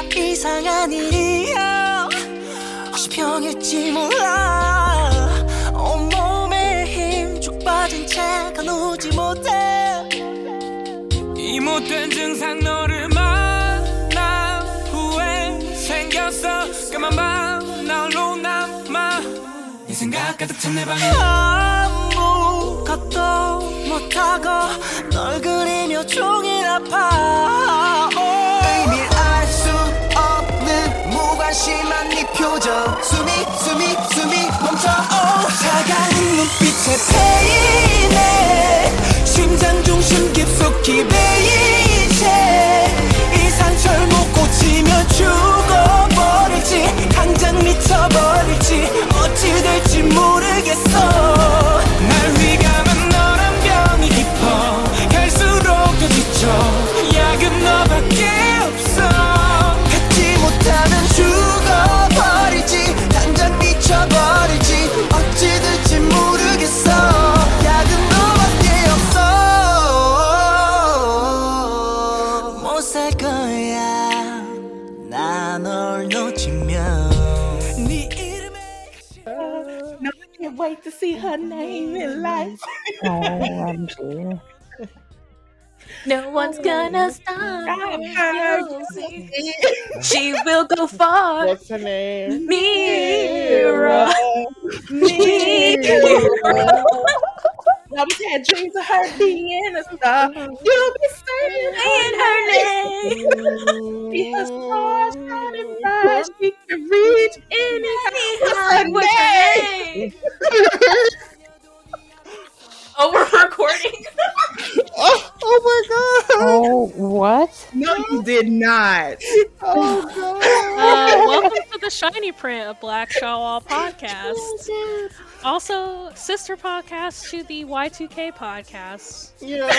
뭔가 이상한 일이야 혹시 병일지 몰라. 온몸에 힘쭉 빠진 채 가 누지 못해. 이 못된 증상 너를 만난 후에 생겼어. 까만 밤 나홀로 남아. 네 생각 가득 찬 내 방에. 아무것도 못하고 널 그리며 종일 아파. 수 무관심한 네 표정. 숨이 숨이 숨이 멈춰. 오, 차가운 눈빛에 패이네. 심장 중심 깊숙이 베인 채이 상처를 못 고치면 죽어버릴지 당장 미쳐버릴지 어찌 될지 모르겠어. 날 휘감은 너란 병이 깊어 갈수록 더 지쳐 wait to see her name in life. Oh, OMG. No one's oh, gonna stop her. She will go far. What's her name? Mira. Mira. I was had dreams of her being a star. You'll be saying In her name. Be a star shining bright. She can reach any Hi, What's her name? Oh, we're recording. Oh, oh my god! Oh, what? No, you did not. Oh god! Uh, welcome to the SHINee Print, a Black Shawol podcast. Also, sister podcast to the Y2K podcast. Yeah.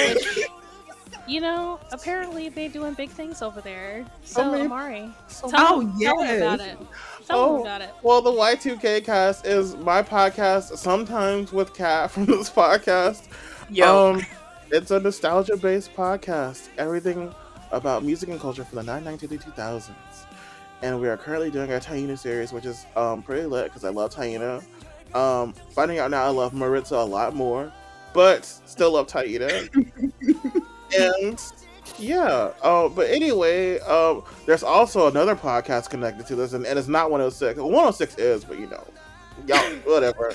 You know, apparently they're doing big things over there. So, many- Amari, tell, Oh, them, tell them about it. Tell Oh. them about it. Well, the Y2K cast is my podcast, sometimes with Kat from this podcast. Yo. Um, it's a nostalgia based podcast. Everything about music and culture from the 1990s to 2000s. And we are currently doing our Taina series, which is um, pretty lit because I love Taina. Um, finding out now I love Maritza a lot more, but still love Taina. and yeah, uh, but anyway, um, there's also another podcast connected to this, and, and it's not 106. 106 is, but you know, y'all, whatever.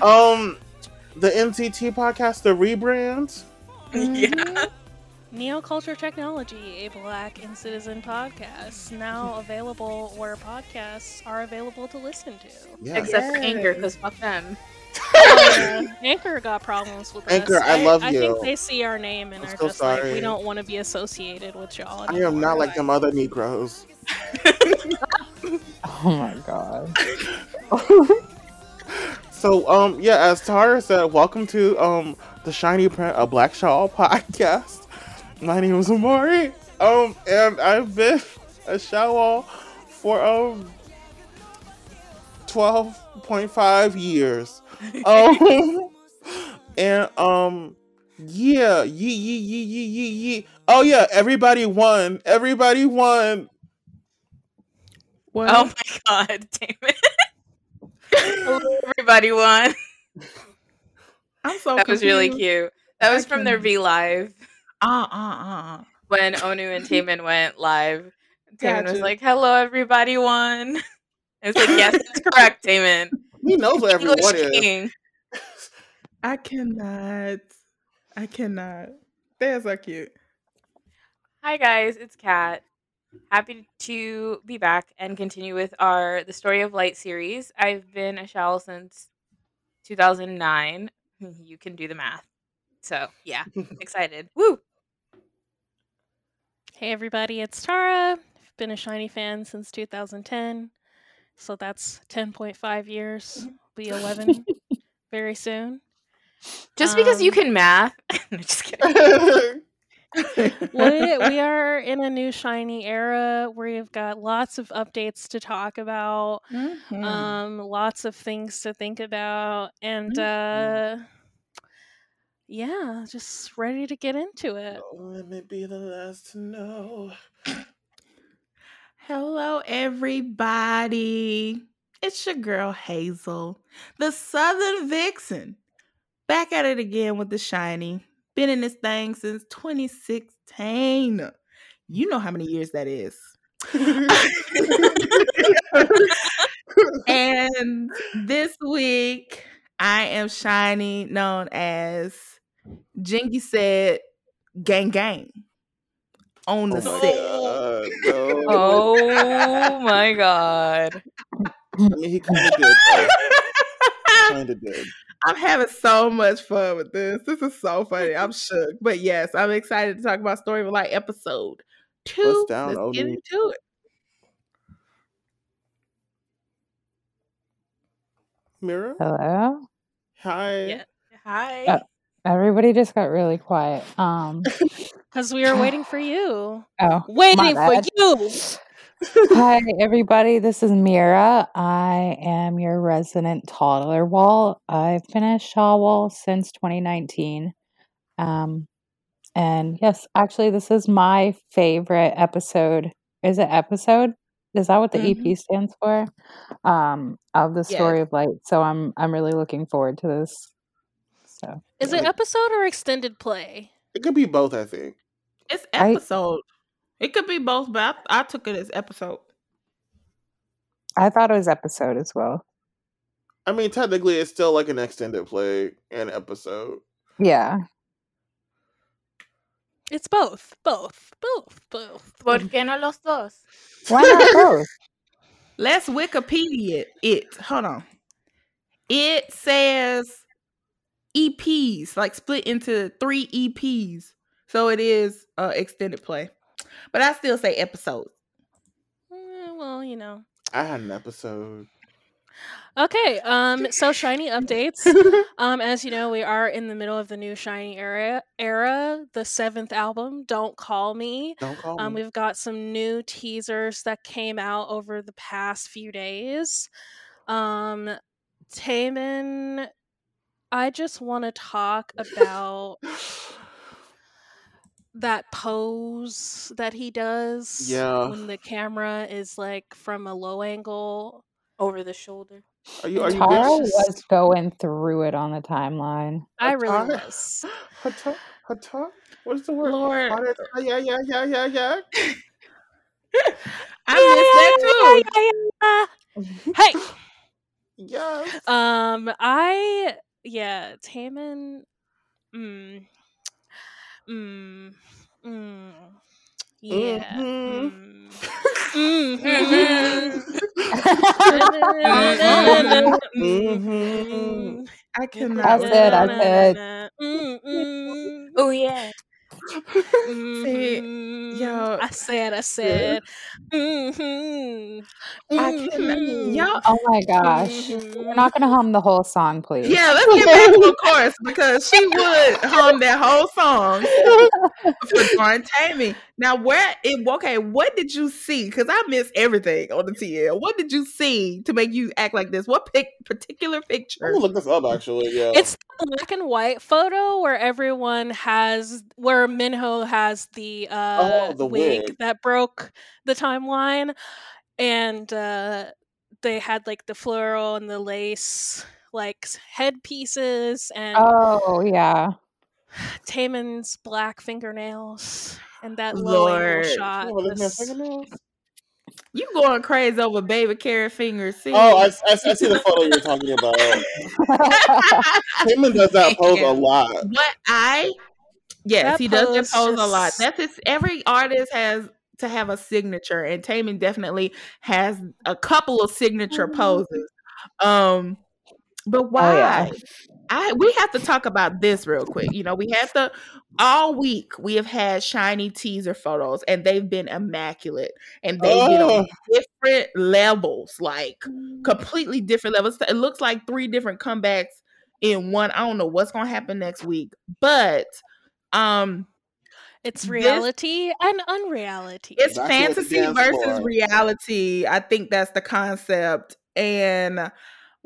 Um, the NCT podcast, the rebrand. yeah. Neoculture Technology, a Black NCTzen podcast, now available where podcasts are available to listen to. Yeah, Except for Anchor, because fuck them. Uh, Anchor got problems with Anchor, us. I love I you. think they see our name and I'm are so just like, we don't want to be associated with y'all. I am not like them other Negroes. Oh my god. So, um, yeah, as Tara said, welcome to um the SHINee Print, a Black Shawol podcast. My name is Amari, um, and I've been a Shawol for um twelve point five years. Um, and um, yeah, yee yee yee yee yee yee. Oh yeah, everybody won. Everybody won. What? Oh my god, damn it. Everybody won. I'm so That was really cute. That was I from their V Live Uh uh uh. when Onew and Taemin went live. Taemin was like, "Hello, everybody one." I was like, "Yes, that's correct, Taemin." He knows what everyone English is. king. I cannot. I cannot. They're so cute. Hi guys, it's Kat. Happy to be back and continue with our The Story of Light series. I've been a shell since 2009. You can do the math. So, yeah, excited. Woo! Hey everybody, it's Tara. I've been a SHINee fan since 2010, so that's 10.5 years. Be 11 very soon. Just because you Um, can math. no, just kidding. we, we are in a new SHINee era. Where we've got lots of updates to talk about, Mhm. um, lots of things to think about, and uh, yeah, just ready to get into it. Let me be the last to know. Hello, everybody. It's your girl Hazel, the Southern Vixen. Back at it again with the SHINee. Been in this thing since 2016. You know how many years that is. and this week, I am shiny, known as Jinki said, Gang Gang on the Oh set. god. No. Oh my god. I mean, he kind of did. Kind of did. I'm having so much fun with this. This is so funny. I'm shook. But yes, I'm excited to talk about Story of a Light episode two. What's down, Let's get into it. Mira? Hello. Hi. Yeah. Hi. Uh, Everybody just got really quiet. Um. Because we were waiting for you. Oh, Waiting for you. hi everybody. This is Mira. I am your resident toddler wall. I've been a Shawol since 2019. Um, and yes, actually, this is my favorite episode. Is it episode? Is that what the Mhm. EP stands for? Um, of the story of light. So I'm I'm really looking forward to this. So Is it episode or extended play? It could be both, I think. It's I- episode. It could be both, but I, I took it as episode. I thought it was episode as well. I mean, technically, it's still like an extended play and episode. Yeah. It's both. Both. Both. Both. ¿Por qué no los dos? Why not both? Let's Wikipedia it. Hold on. It says EPs, like split into three EPs. So it is uh extended play. But I still say episode. Eh, well, you know. I had an episode. Okay, um, so SHINee updates. Um, as you know, we are in the middle of the new SHINee era. Era, the seventh album. Don't call me. Don't call Um, me. we've got some new teasers that came out over the past few days. Um, Taemin, I just want to talk about that pose that he does. Yeah. When the camera is like from a low angle. Over the shoulder. Are you? Are you Tara good? was going through it on the timeline. I really Atara? was. Hata? Hata? What's the word? Lord. Hata- Yeah, yeah, yeah, yeah, yeah. I missed that too. Hey, Yes. um, I yeah, Taemin, mm, mm, mm, yeah, Mhm. mm, Mhm. I cannot. I said. I said. Oh yeah. Mhm. yo, I said, I said, mm-hmm. I cannot. Y'all, Oh my gosh. We're not going to hum the whole song, please. yeah, let's get back to the chorus because she would hum that whole song for Lauren Tammy. Now, where it okay? What did you see? Because I missed everything on the TL. What did you see to make you act like this? What pic- particular I'm picture? gonna look this up. Actually, yeah. It's the black and white photo where everyone has where Minho has the uh Oh, the wig, wig. that broke the timeline and uh they had like the floral and the lace like headpieces and Oh, yeah. Taemin's black fingernails and that low Lord. angle shot. Oh, was-. You going crazy over baby carrot fingers? See? Oh, I, I, I see the photo you're talking about. Taemin does that pose a lot. What I yes, That he does that pose pose a lot. That's his every artist has to have a signature, and Taemin definitely has a couple of signature poses. Um, but why? Oh, yeah. I we have to talk about this real quick. You know, we have to all week we have had SHINee teaser photos and they've been immaculate and they've been on Oh. different levels, like completely different levels. It looks like three different comebacks in one. I don't know what's gonna happen next week, but um It's This- reality and unreality. it's Back to the fantasy versus floor. reality. I think that's the concept. And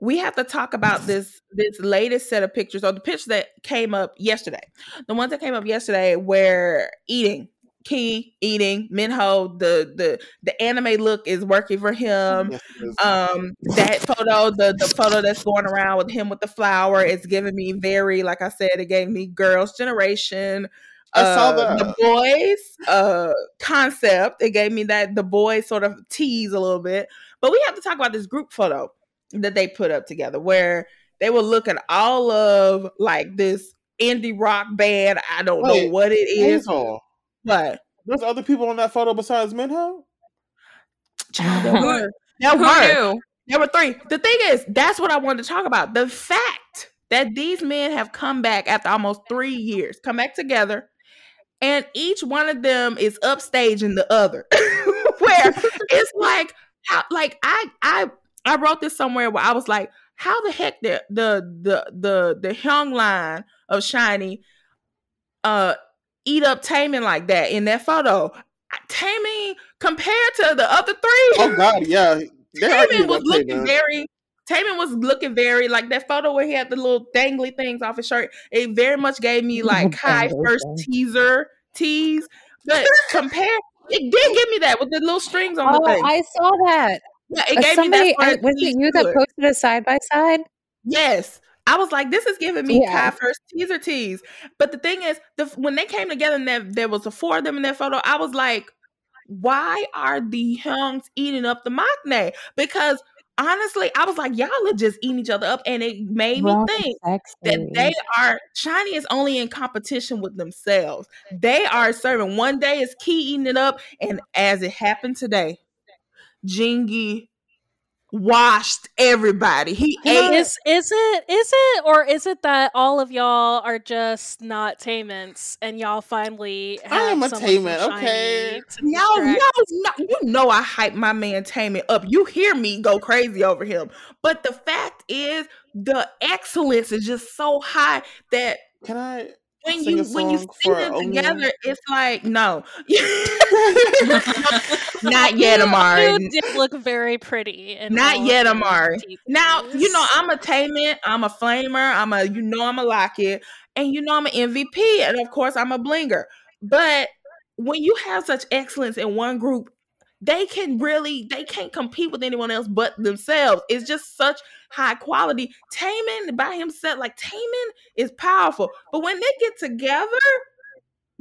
we have to talk about this this latest set of pictures or the pictures that came up yesterday. The ones that came up yesterday were eating Key eating Minho. The the the anime look is working for him. Yes, it is. Um, that photo, the the photo that's going around with him with the flower, it's giving me very, like I said, it gave me Girls' Generation. I saw uh, the boys uh concept. It gave me that the boys sort of tease a little bit. But we have to talk about this group photo that they put up together where they were looking all of like this indie rock band. I don't know what it is, Hazel, but there's other people on that photo besides Minho. child, there were. There Who were. knew? There were three. The thing is, that's what I wanted to talk about. The fact that these men have come back after almost three years, come back together, and each one of them is upstaging the other. where it's like, how, like I, I, I wrote this somewhere where I was like, how the heck the the the the the young line of SHINee, uh, eat up Taemin like that in that photo. Taemin compared to the other three. Oh God, yeah. They Taemin was looking very. Taemin was looking very like that photo where he had the little dangly things off his shirt. It very much gave me like high Dangly first teaser tease, but compare it did give me that with the little strings on the Oh, thing. I saw that. Yeah, it Uh, gave Somebody, me that. was tease it you that posted a side by side? Yes. I was like, this is giving me Yeah. Kai first teaser tease. But the thing is, the when they came together and there, there was a four of them in that photo, I was like, why are the Hyungs eating up the Maknae? Because honestly, I was like, y'all are just eating each other up. And it made me Grown think and that they are SHINee is only in competition with themselves. They are serving one day is Key eating it up, and as it happened today, Jinki washed everybody. He ate Is is it is it or is it that all of y'all are just not Tayments and y'all finally have I am a someone okay? Shiny to No, no, no. You know I hype my man Tammy up. You hear me go crazy over him. But the fact is, the excellence is just so high that Can I? When Sing you a when you song see them Omi? together, it's like no, not yet, You- Amari. You did look very pretty. in Not yet, your Amari. Now you know. I'm a Taman, I'm a flamer, I'm a you know I'm a locket, and you know I'm an MVP, and of course I'm a blinger. But when you have such excellence in one group, they can really they can't compete with anyone else but themselves. It's just such high quality. Taemin by himself, like Taemin is powerful, but when they get together.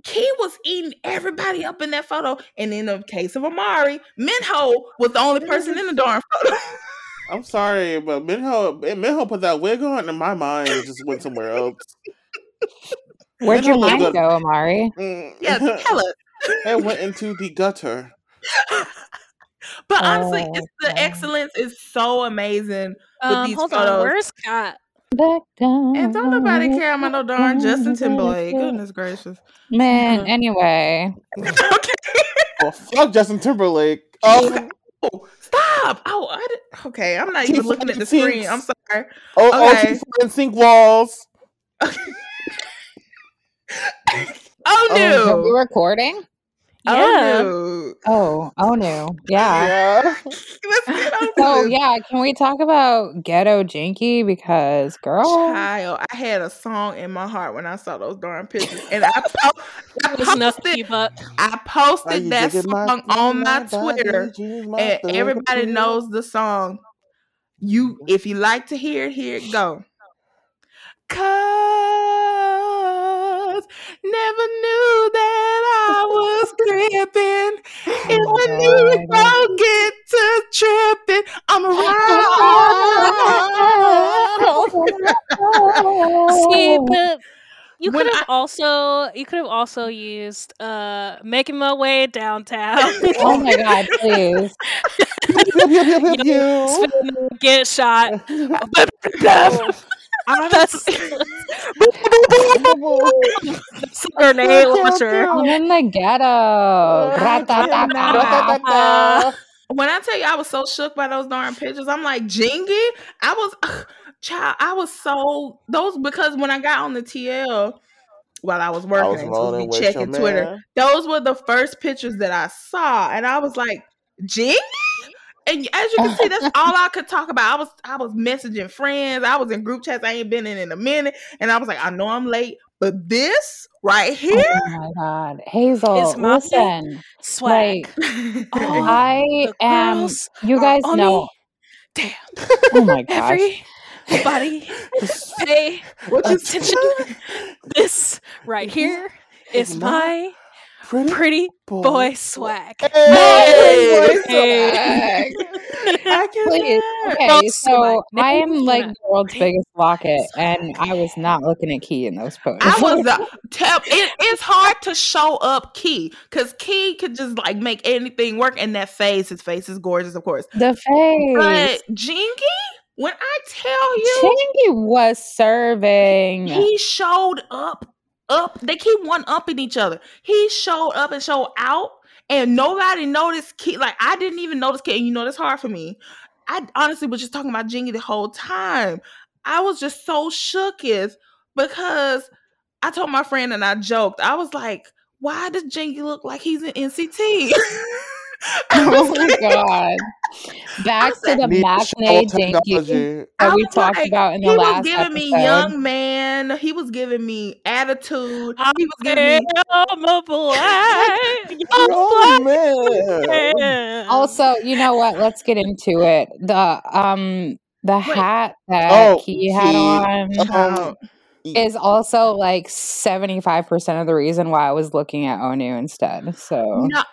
Key was eating everybody up in that photo, and in the case of Amari, Minho was the only person in the darn photo. I'm sorry, but Minho Minho put that wig on, and my mind just went somewhere else. Where'd your mind go, Amari? Mm. Yes, tell us. it went into the gutter. But honestly, Oh, it's the okay. excellence is so amazing. Um, these hold photos. on, where's Kat? Back down. And don't nobody care about no darn Justin Timberlake. Goodness gracious. Man, anyway. okay. Oh, fuck Justin Timberlake. Oh, Oh, stop. Oh, I did, okay. I'm not even looking at the screen. I'm sorry. oh, oh, Okay. she's in sync walls. Oh no. Are we recording? Yeah. Oh no. Oh, oh no. Yeah. Yeah. Let's get So yeah, can we talk about Ghetto Jinki? Because girl, Child, I had a song in my heart when I saw those darn pictures, and I, po- I It was enough to posted. I posted that digging my song on my body, Twitter, my and thug everybody appeal? knows the song. You, if you like to hear it, here it go. Cause never knew that I was tripping. If Oh I knew don't get to tripping. I'm around. See, but you could have I- also you could have also used uh making my way downtown. oh my god, please. Pew, Spin, Get shot. Pew. That's, that's a grenade launcher. I'm in the ghetto. When I tell you I was so shook by those darn pictures, I'm like, Jinki, I was child, I was so those because when I got on the TL while I was I working, was to be checking Twitter, man. those were the first pictures that I saw, and I was like, Jinki? And as you can see, that's all I could talk about. I was I was messaging friends. I was in group chats I ain't been in in a minute, and I was like, I know I'm late, But this right oh here, Oh my god, Hazel, Is my- listen. Swag. Like, oh, oh, I am. You guys know. me. Damn. Oh my gosh. Everybody pay attention. this right here is my my pretty pretty boy. boy swag. Hey! Hey. I Please. Okay, so. I am like the world's biggest locket, and I was not looking at Key in those posts. I was the uh, tell it, it's hard to show up Key because Key could just like make anything work and that face, his face is gorgeous, of course. the face. But Jinki, when I tell you Jinki was serving. he showed up, up, they keep one upping each other. He showed up and showed out, and nobody noticed Key. Like I didn't even notice Key, and you know that's hard for me. I honestly was just talking about Jinki the whole time. I was just so shooketh because I told my friend and I joked. I was like, why does Jinki look like he's in NCT? Oh my god. Back to the Need matinee show Jinki technology. that we talked like, about in the last. he was giving me young man. He was giving me attitude. He was giving me I'm a black. Oh man. man. Also, you know what? Let's get into it. The um the Wait. hat that Oh, Key had Key. on Um, is also like 75% of the reason why I was looking at Onew instead. So No,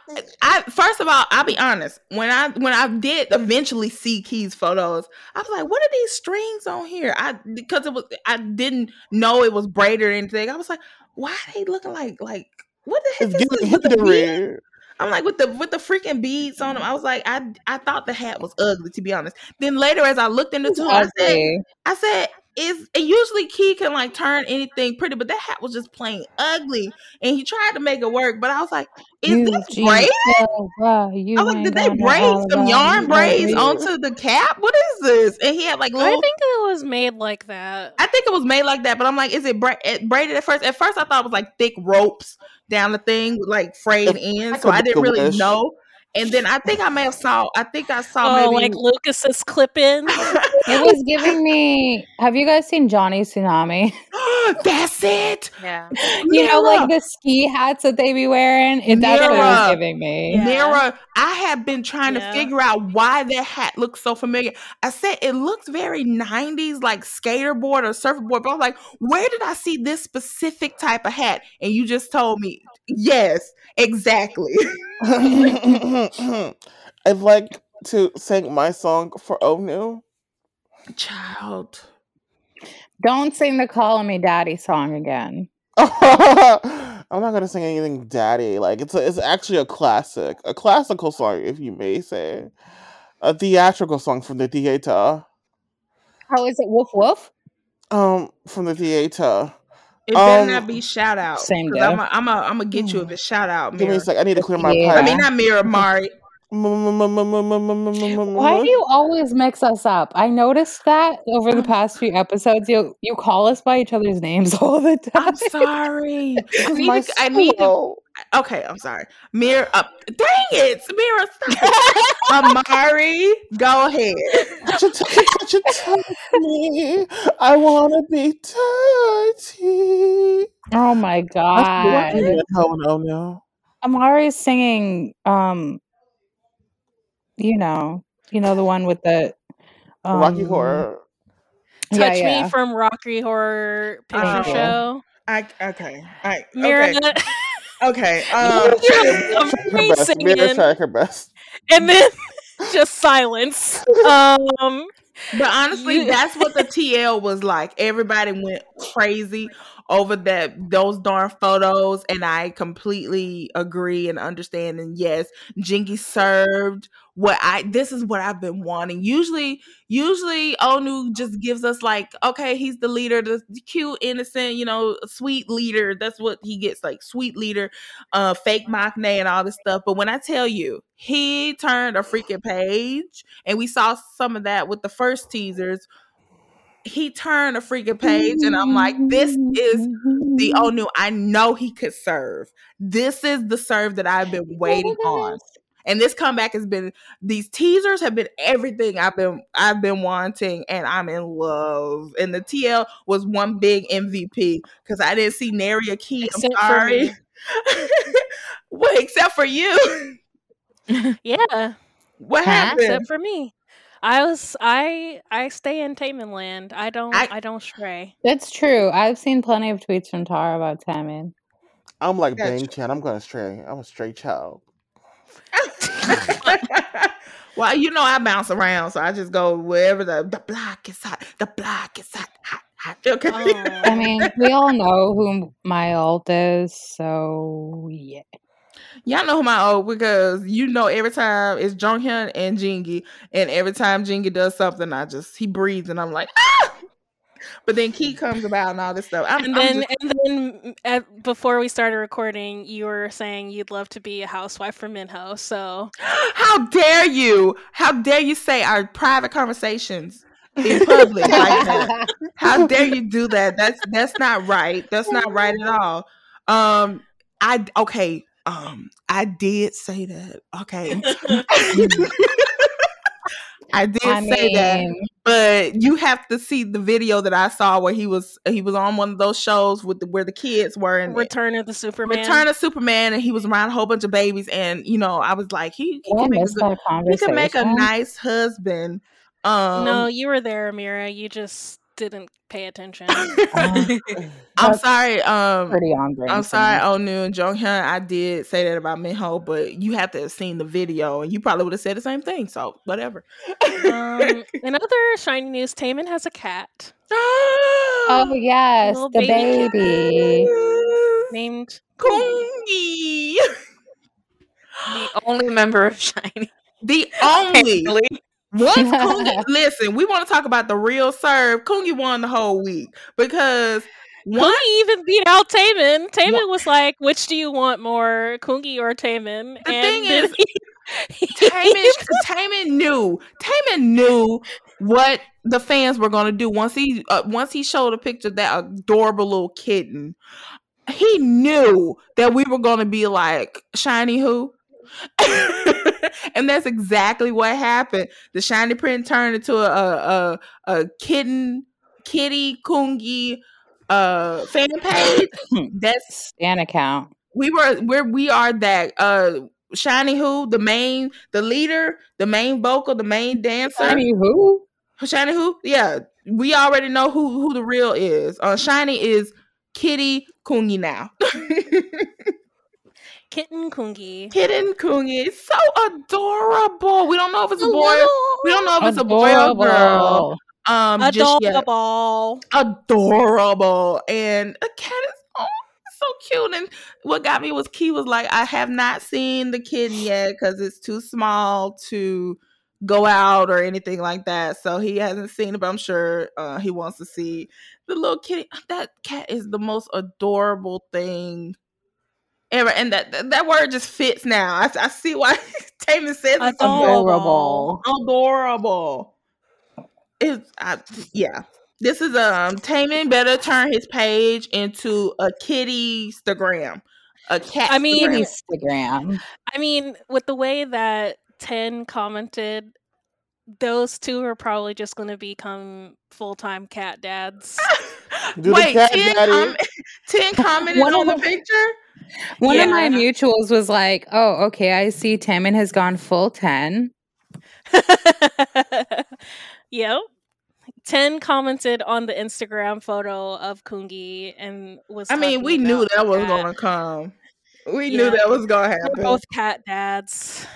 I first of all, I'll be honest. When I when I did eventually see Key's photos, I was like, "What are these strings on here?" I because it was I didn't know it was braided or anything. I was like, "Why are they looking like like what the heck it's is this with the beads?" I'm like with the with the freaking beads on them. I was like, I I thought the hat was ugly to be honest. Then later, as I looked into it's it, I said. I said, is and usually Key can like turn anything pretty, but that hat was just plain ugly. And he tried to make it work, but I was like, is You this G braid? Silva, you I was like, did they gonna braid some yarn braids onto the cap? What is this? And he had like little I think it was made like that. I think it was made like that, but I'm like, is it, bra- it braided at first? At first, I thought it was like thick ropes down the thing with like frayed If ends, so I didn't really wish. know. And then I think I may have saw. I think I saw Oh, maybe. like Lucas's clip in. It was giving me. Have you guys seen Johnny Tsunami? That's it. Yeah. You know, like the ski hats that they be wearing. It, that's what it was giving me. Yeah. Mira, I have been trying Yeah. to figure out why that hat looks so familiar. I said it looks very 90s, like skaterboard or surfboard, but I was like, where did I see this specific type of hat? And you just told me, yes, exactly. I'd like to sing my song for Onew. Child. Don't sing the "Calling Me Daddy" song again. I'm not gonna sing anything daddy. Like it's a, it's actually a classic, a classical song, if you may say, a theatrical song from the theater. How is it? Woof woof. Um, from the theater. It better Um, not be shout out. Same Because I'm deaf. going I'm to get you if it's shout out, Give me a sec. I need to clear my Yeah. I mean, not Mira, Mari. Why do you always mix us up? I noticed that over the past few episodes. You you call us by each other's names all the time. I'm sorry. I need, to, to. Okay, I'm sorry. Mira, uh, dang it, Mira. Amari, go ahead. Me. I wanna be dirty. Oh my god! no. Amari's singing. Um, you know, you know the one with the um, Rocky Horror. Touch yeah. Me from Rocky Horror Picture Oh. Show. I okay. I Mira, okay. Okay. Um, You're her best. amazing. Mira tried her best. and then just silence. Um, but honestly, You- that's what the TL was like. Everybody went crazy over that those darn photos, and I completely agree and understand. And yes, Jinki served what I. This is what I've been wanting. Usually, usually Onew just gives us like, okay, he's the leader, the cute, innocent, you know, sweet leader. That's what he gets, like sweet leader, uh, fake maknae and all this stuff. But when I tell you, he turned a freaking page, and we saw some of that with the first teasers. He turned a freaking page, and I'm like, this is the Onew I know he could serve. This is the serve that I've been waiting on. And this comeback has been these teasers have been everything I've been I've been wanting, and I'm in love. And the TL was one big MVP because I didn't see Nary a key. I'm sorry. me. well, except for you. Yeah, What Huh? happened? except for me. I was I I stay in Taemin land. I don't I- I, don't stray. That's true. I've seen plenty of tweets from Tara about Taemin. I'm like That's Bang Chan. I'm going to stray. I'm a stray child. well, you know I bounce around, so I just go wherever the the block is hot. The block is hot, hot, hot. Okay. Oh. I mean, we all know who my alt is, so yeah. Y'all know who my old because you know every time it's Jonghyun and Jinki, and every time Jinki does something, I just he breathes and I'm like ah. But then Key comes about and all this stuff. I'm, and then just- and then at, before we started recording, you were saying you'd love to be a housewife for Minho. So how dare you? How dare you say our private conversations in public like that? How dare you do that? That's that's not right. That's not right at all. Um, I okay. Um, I did say that. Okay, I did I say that. But you have to see the video that I saw where he was he was on one of those shows with the, where the kids were in Return of the Superman. Return of Superman, and he was around a whole bunch of babies, and you know I was like he he can make a missed good, that he can make a nice husband. Um, no, you were there, Amira. You just didn't pay attention. I'm sorry. Um, Pretty on brand. I'm sorry, me. Onew and Jonghyun. I did say that about Minho, but you have to have seen the video, and you probably would have said the same thing. So whatever. um, in other SHINee news, Taemin has a cat Oh yes, the baby baby. named Kungi, the only member of SHINee. the only Thankfully. Once Kungi, listen, we want to talk about the real serve. Kungi won the whole week because one, Kungi even beat out Taemin. Taemin was like, "Which do you want more, Kungi or Taemin?" The thing is, he- Taemin, Taemin knew, Taemin knew what the fans were going to do once he uh, once he showed a picture of that adorable little kitten. He knew that we were going to be like SHINee who. and that's exactly what happened. The SHINee print turned into a a, a, kitten kitty kungi uh fan page. That's Stan account. we were we're we are that uh SHINee who the main the leader the main vocal the main dancer SHINee who? SHINee who yeah we already know who who the real is uh SHINee is kitty kungi now Kitten Kungi. kitten kungi so adorable we don't know if it's a boy we don't know if it's a boy or girl Adorable. um. Adorable. adorable and a cat is oh so cute and what got me was key was like i have not seen the kitten yet because it's too small to go out or anything like that so he hasn't seen it but i'm sure uh, he wants to see the little kitty that cat is the most adorable thing ever and that that, that word just fits now i, I see why Taemin says it's Adorable. Adorable. adorable. It's I, yeah. This is um Taemin better turn his page into a kitty Instagram. A cat. I mean, Instagram. I mean, with the way that Ten commented, those two are probably just going to become full time cat dads. Wait, cat ten, daddy. com- ten commented One on the the- picture. One of my mutuals was like, "Oh, okay, I see Taemin has gone full 10. yep. Ten commented on the Instagram photo of Kungi and was. I mean, we knew that was cat. gonna come. We Yeah. knew that was gonna They're happen. both cat dads,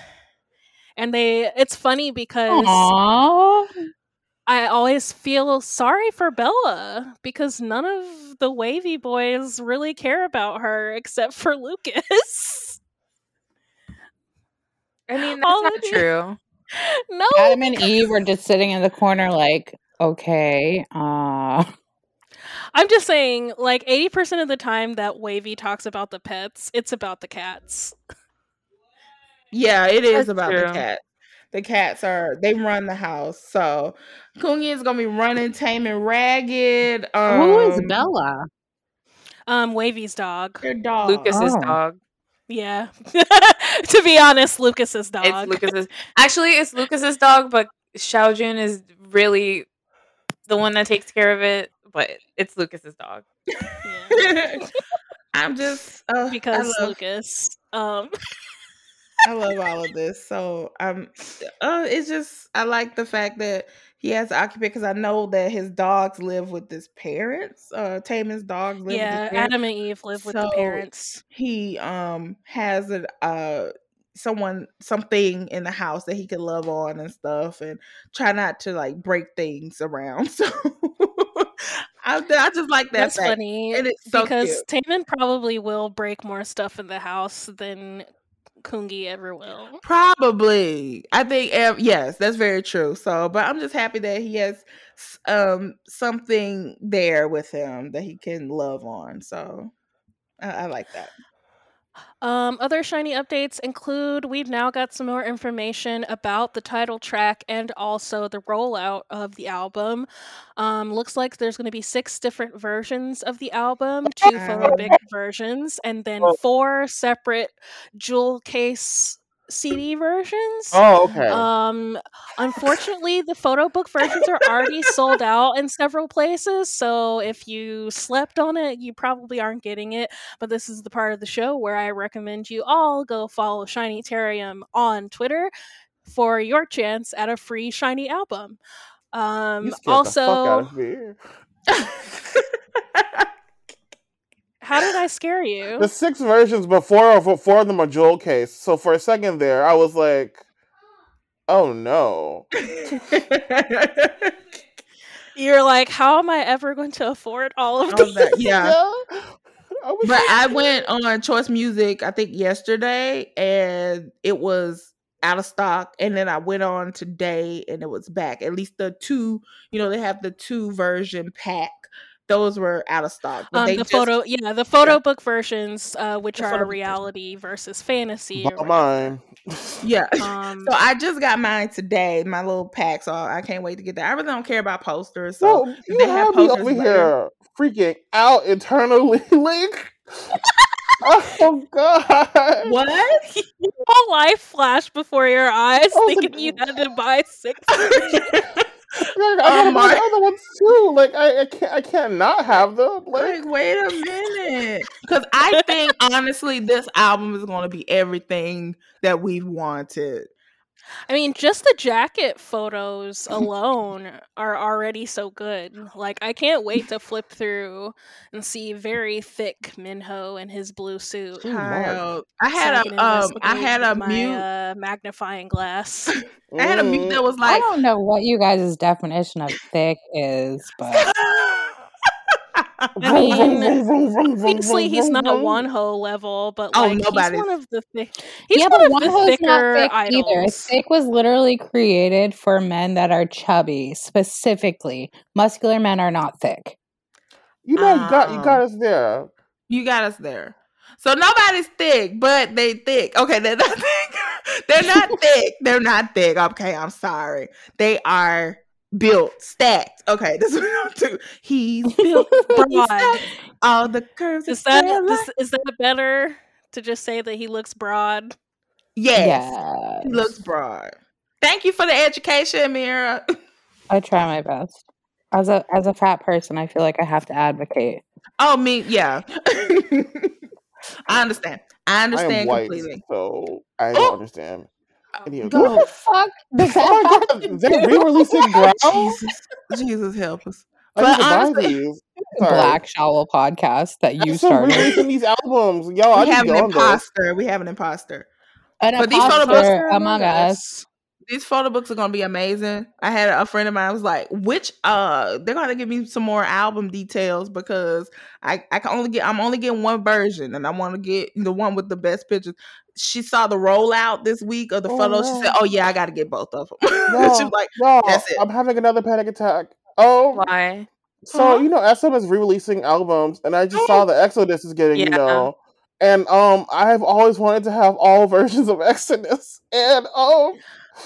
and they. It's funny because Aww. I always feel sorry for Bella because none of the WayV boys really care about her except for Lucas. I mean, that's of not you- true. no, Adam and Eve were just sitting in the corner, like, okay, uh, I'm just saying, like 80% of the time that WayV talks about the pets, it's about the cats. Yeah, it is That's about true. the cat. The cats are they run the house. So Kungi is gonna be running tame and ragged. Um, who is Bella? Um, WayV's dog. Their dog. Lucas's Oh. dog. Yeah. to be honest, Lucas's dog. It's Lucas's. Actually, it's Lucas's dog, but Xiaojun is really the one that takes care of it. But it's Lucas's dog. Yeah. I'm just uh, because love, Lucas. Um I love all of this. So um, uh, it's just I like the fact that he has to occupy because I know that his dogs live with his parents. Uh, Taemin's dogs live with yeah, his parents. Adam and Eve live with the parents. He um has a uh someone something in the house that he can love on and stuff and try not to like break things around. So I, I just like that. That's fact. funny and it's so because cute. Taman probably will break more stuff in the house than Kungi ever will. Probably. I think yes, that's very true. So, but I'm just happy that he has um something there with him that he can love on. So, I, I like that. Um, other SHINee updates include we've now got some more information about the title track and also the rollout of the album. Um, looks like there's going to be six different versions of the album, two photo big versions, and then four separate jewel case CD versions. Oh, okay. Um, unfortunately, the photo book versions are already sold out in several places. So if you slept on it, you probably aren't getting it. But this is the part of the show where I recommend you all go follow Shiny Terrium on Twitter for your chance at a free SHINee album. Um, you scared the also, fuck out of me. How did I scare you? The six versions before of four of them are jewel case. So for a second there, I was like, "Oh no!" You're like, how am I ever going to afford all of All these? that, yeah. I was But I went on Choice Music, I think yesterday, and it was out of stock. And then I went on today, and it was back. At least the two, you know, they have the two version pack. Those were out of stock. But Um, they the just, photo, yeah, the photo book versions, uh, which The photo are book reality versus fantasy. or Bought mine. yeah. Um, So I just got mine today, my little pack. So I can't wait to get that. I really don't care about posters. So So if you they have have me posters over later- here freaking out internally, Link. oh god! what? whole life flashed before your eyes, Oh, the- thinking you had to buy six. Like, I have Oh, my my- other ones too. Like I, I can't, I can't not have them. Like, Like, wait a minute. Because I think honestly, this album is going to be everything that we've wanted. I mean, just the jacket photos alone are already so good. Like, I can't wait to flip through and see very thick Minho in his blue suit. Oh, Mark. I had I a um, I had a my, mute. uh, magnifying glass. I had a mute mm, that was like, I don't know what you guys' definition of thick is, but I vroom, mean, Obviously, he's not vroom. one ho level, but Oh, like he's nobody's- one of the thick. He's yeah, one of one the thicker thick idols. either. Thick was literally created for men that are chubby, specifically. Muscular men are not thick. You know, you got, you Um, got us there. you got us there. So nobody's thick, but they thick. Okay, they're not thick. they're not thick. They're not thick. Okay, I'm sorry. They are built, stacked. Okay, this is what I'm doing. He's built, he's Broad. All the curves. Is are that is, like- is that better to just say that he looks broad? Yes, Yes. he looks broad. Thank you for the education, Mira. I try my best. As a as a fat person, I feel like I have to advocate. Oh, me, yeah. I understand. I I understand am white, completely. so I Oh! don't understand. Any of Go. that. What the fuck does that Oh my have god, to they're re-releasing Growl. Jesus, Jesus help us. But need to buy honestly- these. with Sorry. Black Shawol podcast that you Just so started? releasing these albums, yo. I we need have an go on those. imposter. We have an imposter. An But these photo imposter books- among us. These photo books are gonna be amazing. I had a friend of mine was like, "Which uh, they're gonna give me some more album details because I I can only get I'm only getting one version and I want to get the one with the best pictures." She saw the rollout this week of the Oh, photos. She said, "Oh yeah, I got to get both of them." she No. was like, Yo, That's it. I'm having another panic attack. Oh, Why? so Huh? you know, SM is re-releasing albums, and I just saw the Exodus is getting, you know, and um, I've always wanted to have all versions of Exodus, and um,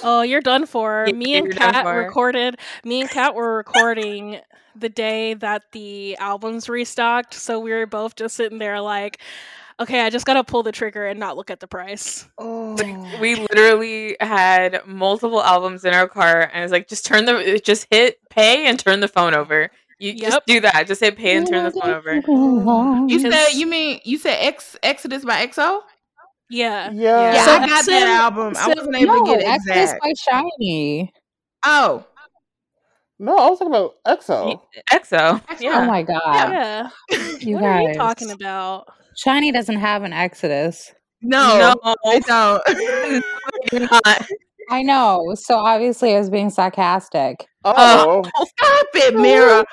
Oh, you're done for. Yeah, me and you're Kat recorded. Me and Kat were recording the day that the albums restocked, so we were both just sitting there like, Okay, I just gotta pull the trigger and not look at the price. Oh. We literally had multiple albums in our car, and it's like just turn the just hit pay and turn the phone over. You just do that. Just hit pay and turn the phone over. You Because- said you mean you said Ex Exodus by EXO? Yeah. Yeah. Yeah, So I got Sim- that album. I wasn't able no, to get it Exodus by SHINee. Oh, No, I was talking about EXO. EXO. Oh my god, Yeah. you what guys! are you talking about? SHINee doesn't have an Exodus. no, No. they don't. I know. So obviously, I was being sarcastic. Oh. Stop it, Mira.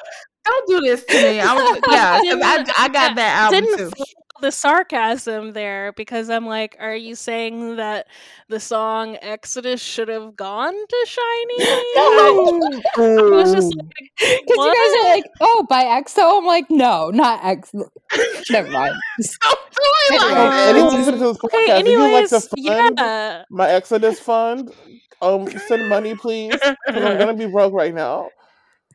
Don't do this to me. I was, yeah, 'cause I, I got that album Didn't too. Feel the sarcasm there because I'm like, are you saying that the song Exodus should have gone to SHINee? I, I was just like, Because you guys are like, oh, by EXO. I'm like, no, not X. Never mind. Stop doing Hey, anyone listening to this podcast, okay, if like fund yeah. my Exodus fund, um, send money, please. 'cause I'm gonna be broke right now.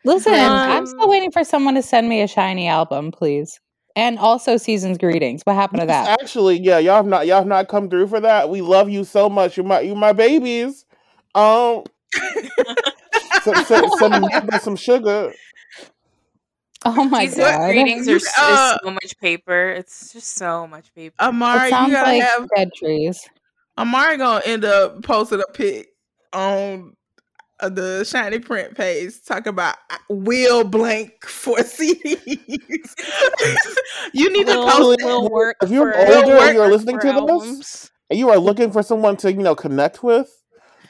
Listen, I'm Um, still waiting for someone to send me a SHINee album, please. And also Season's Greetings. What happened to that? Actually, yeah, y'all have not y'all have not come through for that. We love you so much. You're my you my babies. Um, some, some, some, some sugar. Oh my These god. greetings are You- s- is uh, so much paper. It's just so much paper. Amari, It you gotta like have dead trees. Amari gonna end up posting a pic on uh, the SHINee print page talk about uh, will blank for CDs. you need to post Actually, will work if you're for older and you're listening for to this, albums. And you are looking for someone to you know connect with.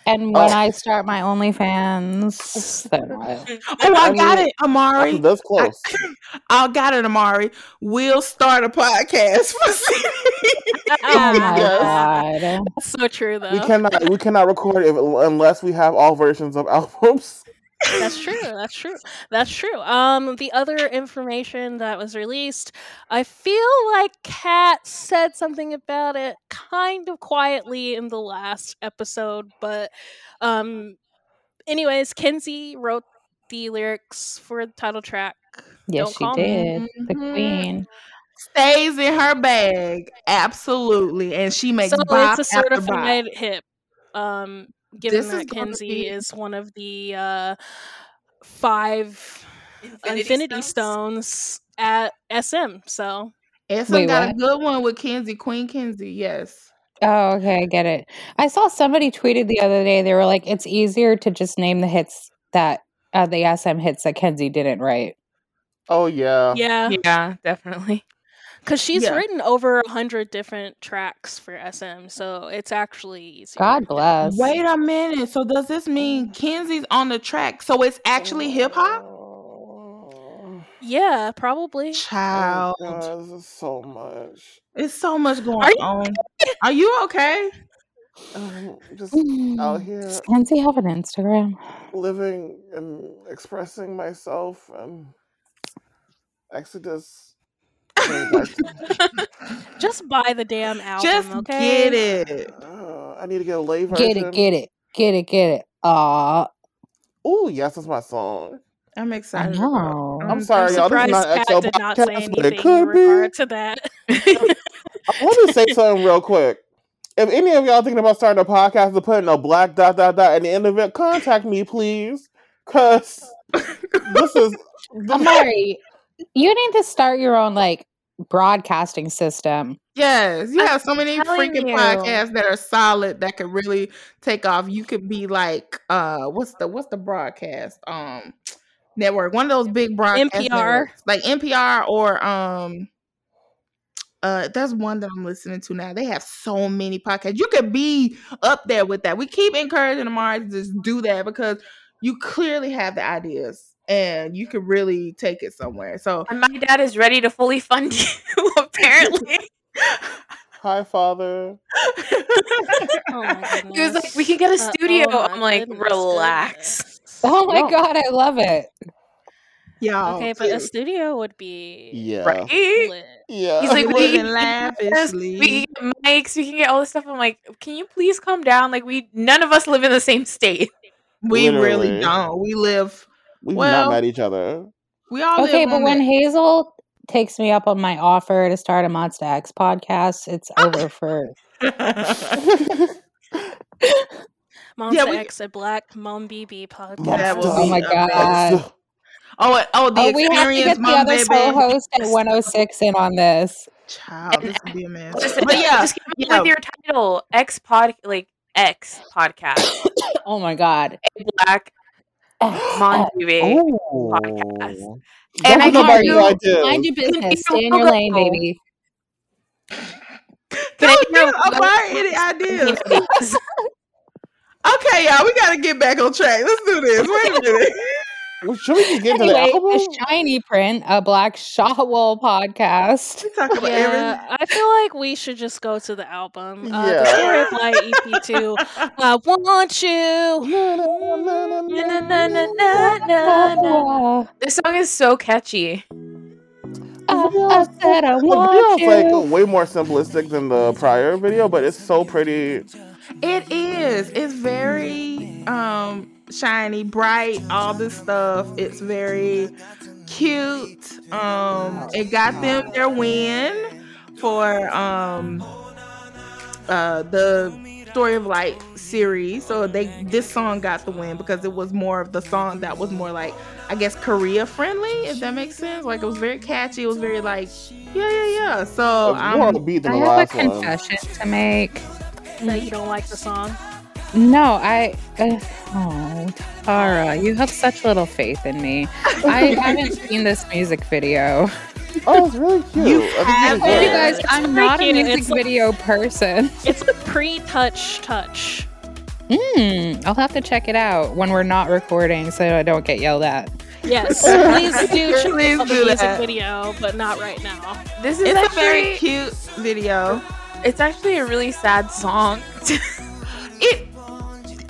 And Oh. when I start my OnlyFans, then what? Oh, I I got mean, it, Amari. I'm close. I got it, Amari. We'll start a podcast for CDs. Oh my Yes. god. so true though. we cannot we cannot record if, unless we have all versions of albums. That's true. That's true. That's true. Um, the other information that was released, I feel like Kat said something about it kind of quietly in the last episode, but um, anyways, Kenzie wrote the lyrics for the title track. Yes, Don't she call me. did. The Mhm. queen. Stays in her bag, absolutely, and she makes So bop it's a after bop. certified hit. Um, given This is that Kenzie be- is one of the uh, five Infinity, Stones at SM. So SM Wait, got a good one with Kenzie, Queen Kenzie. Yes. Oh, okay, I get it. I saw somebody tweeted the other day. They were like, "It's easier to just name the hits that uh, the SM hits that Kenzie didn't write." Oh yeah. yeah, Yeah, definitely. Because she's Yeah. written over a hundred different tracks for SM, so it's actually easier. God bless. Wait a minute. So does this mean Kenzie's on the track? So it's actually hip hop? Oh, Yeah, probably. Child. God, this is so much. It's so much going Are you- on. Are you okay? Um, just Mm. out here Does Kenzie have an Instagram? living and expressing myself and Exodus. Came back to- Just buy the damn album, Just okay? get it. Uh, I need to get a lay version. Get it, get it, get it, get it. Aw, Oh yes, that's my song. I'm I excited. about know. it. I'm sorry, y'all. This is not Kat XO did not say but it anything in could be. regard to that. Let me say something real quick. If any of y'all thinking about starting a podcast and putting a black dot dot dot at the end of it, contact me, please. Cause this is Amari, you need to start your own like broadcasting system. Yes, you I'm have so many freaking you. podcasts that are solid that could really take off. You could be like, uh, what's the what's the broadcast um network? One of those big broadcast NPR. networks, like NPR or um. Uh, there's one that I'm listening to now. They have so many podcasts. You could be up there with that. We keep encouraging Amari to just do that because you clearly have the ideas and you could really take it somewhere. So And my dad is ready to fully fund you, apparently. hi, father. oh my he was like. We can get a Uh, studio. oh I'm like, goodness, relax. goodness. Oh my No. god, I love it. y'all, Okay, but a studio would be Yeah. Right? lit. Yeah. He's like, we can living Yes, lavishly. we can get mics, we can get all this stuff. I'm like, can you please calm down? Like, we none of us live in the same state. We really don't. We live. We've well, not met each other. We all Okay, but when that- Hazel takes me up on my offer to start a MONSTA X podcast, it's over for. Monster we- X, a Black Monbebe podcast. That Oh my god! Oh, oh, the Oh, we have to experience, get the other baby. co-host at 106 in on this. Child, this would be a mess. Just, But yeah, just come up yeah. with your title X pod like X podcast Oh my god! a Black Oh, Mon TV. Oh. podcast. Oh. Don't And I can about do- your ideas. Mind your business. Stay in your lane, baby. I Don't do give a Amari any ideas. Okay, y'all, we gotta get back on track. Let's do this. Wait a minute. Well, should we just get into the Anyway, album? SHINee print, a black Shawol podcast. Talk about Yeah, I feel like we should just go to the album. Uh, The Yeah. Story of Light EP2. I want you. This song is so catchy. I, I said I The want video's you. like way more simplistic than the prior video, but it's so pretty. It is. It's very um shiny, bright, all this stuff. It's very cute. Um it got them their win for um uh the Story of Light series. So they this song got the win because it was more of the song that was more like I guess Korea friendly, if that makes sense. Like it was very catchy. It was very like yeah, yeah, yeah. So It's more on the um beat than I have a last one. confession to make. That you don't like the song. No, I. Uh, oh, Tara, you have such little faith in me. I haven't seen this music video. Oh, it's really cute. You I think have it's it. good. You guys, It's I'm very not a music It's like- video person. It's a pre-touch touch. Hmm, I'll have to check it out when we're not recording so I don't get yelled at. Yes, please do check Please out the music that. video, but not right now. This is it's a very cute video. it's actually a really sad song. It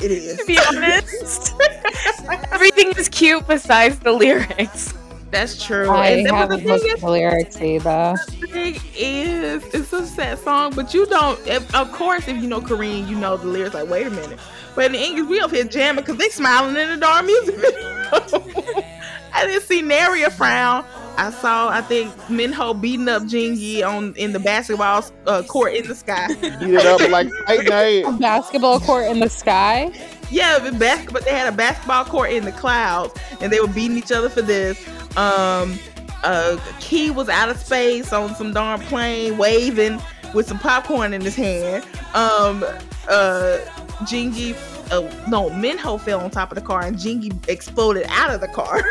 it is. to be honest. Everything is cute besides the lyrics. That's true. I And haven't the looked thing at the lyrics either. is, the thing is, it's a sad song, but you don't. If, of course, if you know Korean, you know the lyrics. Like, wait a minute. But in English, we up here jamming because they smiling in the darn music video. I didn't see nary a frown. I saw, I think, Minho beating up Jinki on in the basketball uh, court in the sky. Beat it up like night night. Basketball court in the sky. Yeah, the bas- but they had a basketball court in the clouds, and they were beating each other for this. Um, uh, Key was out of space on some darn plane, waving with some popcorn in his hand. Um, uh, Jinki, uh, no, Minho fell on top of the car, and Jinki exploded out of the car.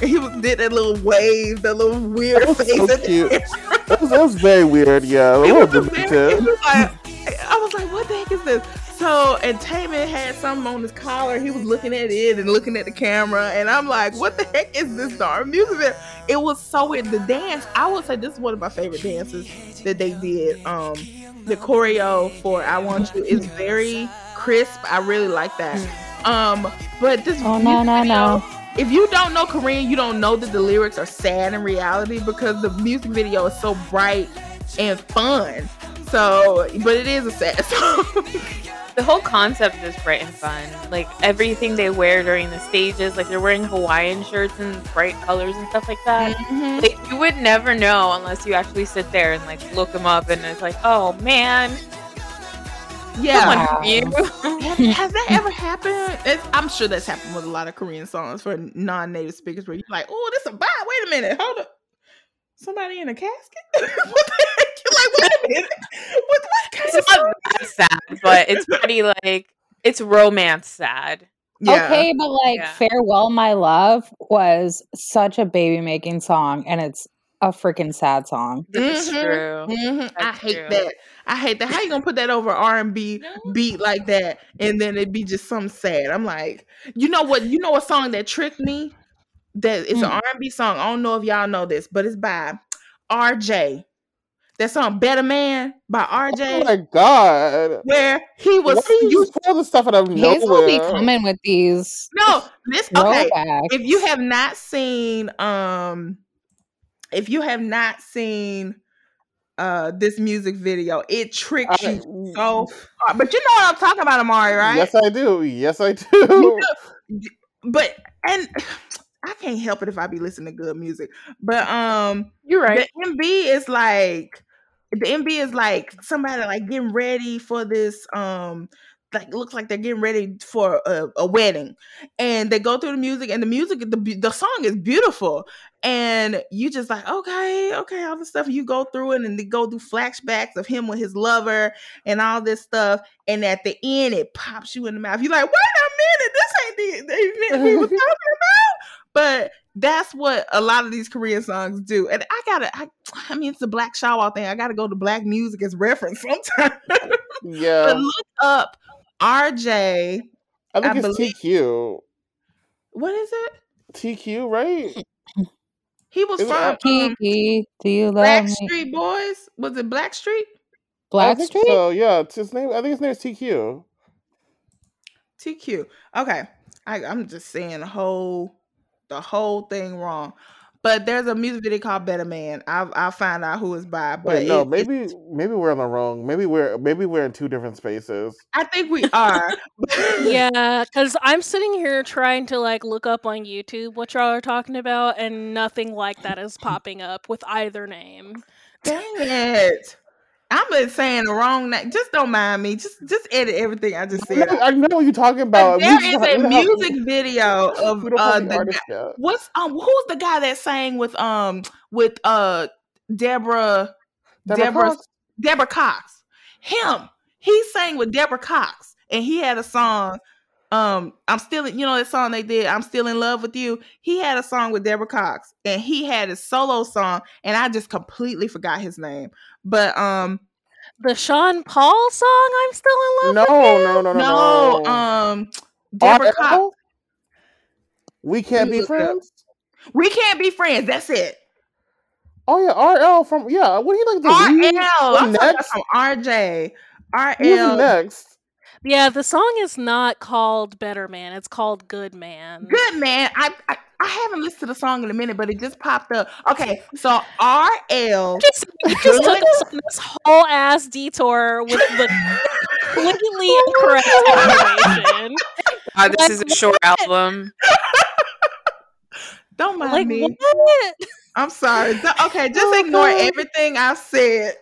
he was did that little wave, that little weird That was face. so cute. That was, that was very weird. Yeah, It was very- it was like, I was like, what the heck is this? So, and Taemin had something on his collar. He was looking at it and looking at the camera. And I'm like, what the heck is this darn music? video? It was so weird. The dance, I would say this is one of my favorite dances that they did. Um, the choreo for I Want You is very crisp. I really like that. Um, but this Oh, no, music no, video, no. if you don't know Korean, you don't know that the lyrics are sad in reality because the music video is so bright and fun. So, but it is a sad song. The whole concept is bright and fun. Like everything they wear during the stages, like they're wearing Hawaiian shirts and bright colors and stuff like that. Mhm. Like you would never know unless you actually sit there and like look them up, and it's like, oh man, Yeah. someone from you. Has, has that ever happened? It's, I'm sure that's happened with a lot of Korean songs for non-native speakers, where you're like, "Oh, this is a bot. Wait a minute, hold up, somebody in a casket? what the heck? You're like, wait a minute, what, what kind of it's song? not that sad, but it's pretty like it's romance sad. Yeah. Okay, but like Yeah. Farewell My Love was such a baby making song and it's a freaking sad song. That's Mhm. true. Mhm. I hate true. that. I hate that. How you gonna put that over R and B beat like that, and then it be just some sad? I'm like, you know what? You know a song that tricked me. That it's an Hmm. R and B song. I don't know if y'all know this, but it's by R.J. That song "Better Man" by R.J. Oh my god! where he was. Why do you You, pull this stuff out of Hazel nowhere? be coming with these no, this okay. throwbacks. If you have not seen, um, if you have not seen, uh, this music video, it tricks I- you so hard. But you know what I'm talking about, Amari, right? Yes, I do. Yes, I You do. do. but and I can't help it if I be listening to good music. But um You're right. the MV is like the MV is like somebody like getting ready for this um like looks like they're getting ready for a, a wedding and they go through the music and the music the, the song is beautiful and you just like okay okay all the stuff you go through it and they go through flashbacks of him with his lover and all this stuff and at the end it pops you in the mouth you're like wait a minute this ain't the, the event we were talking about but that's what a lot of these Korean songs do. And I gotta, I, I mean, it's a Black Shawol thing. I gotta go to black music as reference sometimes. Yeah, but look up RJ. I think I it's believe- TQ. What is it? TQ, right? He was Is it from up- um, Kiki, do you love Black me? Street Boys. Was it Black Street? I Black think Street? So yeah, it's his name. I think his name is TQ. TQ. Okay, I, I'm just saying the whole, the whole thing wrong. But there's a music video called Better Man. I'll I'll find out who it's by. But Wait, no, it- maybe it's- maybe we're on the wrong. Maybe we're maybe we're in two different spaces. I think we are. Yeah, because I'm sitting here trying to like look up on YouTube what y'all are talking about, and nothing like that is popping up with either name. Dang it. I'm been saying the wrong name. Just don't mind me. Just just edit everything I just said. I know what you're talking about. There is a music video of uh the the guy, what's um who's the guy that sang with um with uh Deborah Deborah Deborah Cox? Deborah Cox. Him. He sang with Deborah Cox and he had a song um I'm still you know that song they did I'm still in love with you. He had a song with Deborah Cox and he had his solo song and I just completely forgot his name. But um The Sean Paul song, I'm still in No, love with. no, no, no, no, no. um Deborah Cox. We can't be friends. We can't be friends. That's it. Oh yeah, RL from yeah. What do you like the RL. I'm talking about next? from RJ. Who's RL. next? Yeah, the song is not called Better Man. It's called Good Man. Good man. I, I I haven't listened to the song in a minute, but it just popped up. Okay, so RL. Just, you just took us on this whole ass detour with the completely incorrect information. Uh, this Like is a short what? album. Don't mind Like me. what? I'm sorry. Okay, just Oh, ignore God. everything I've said.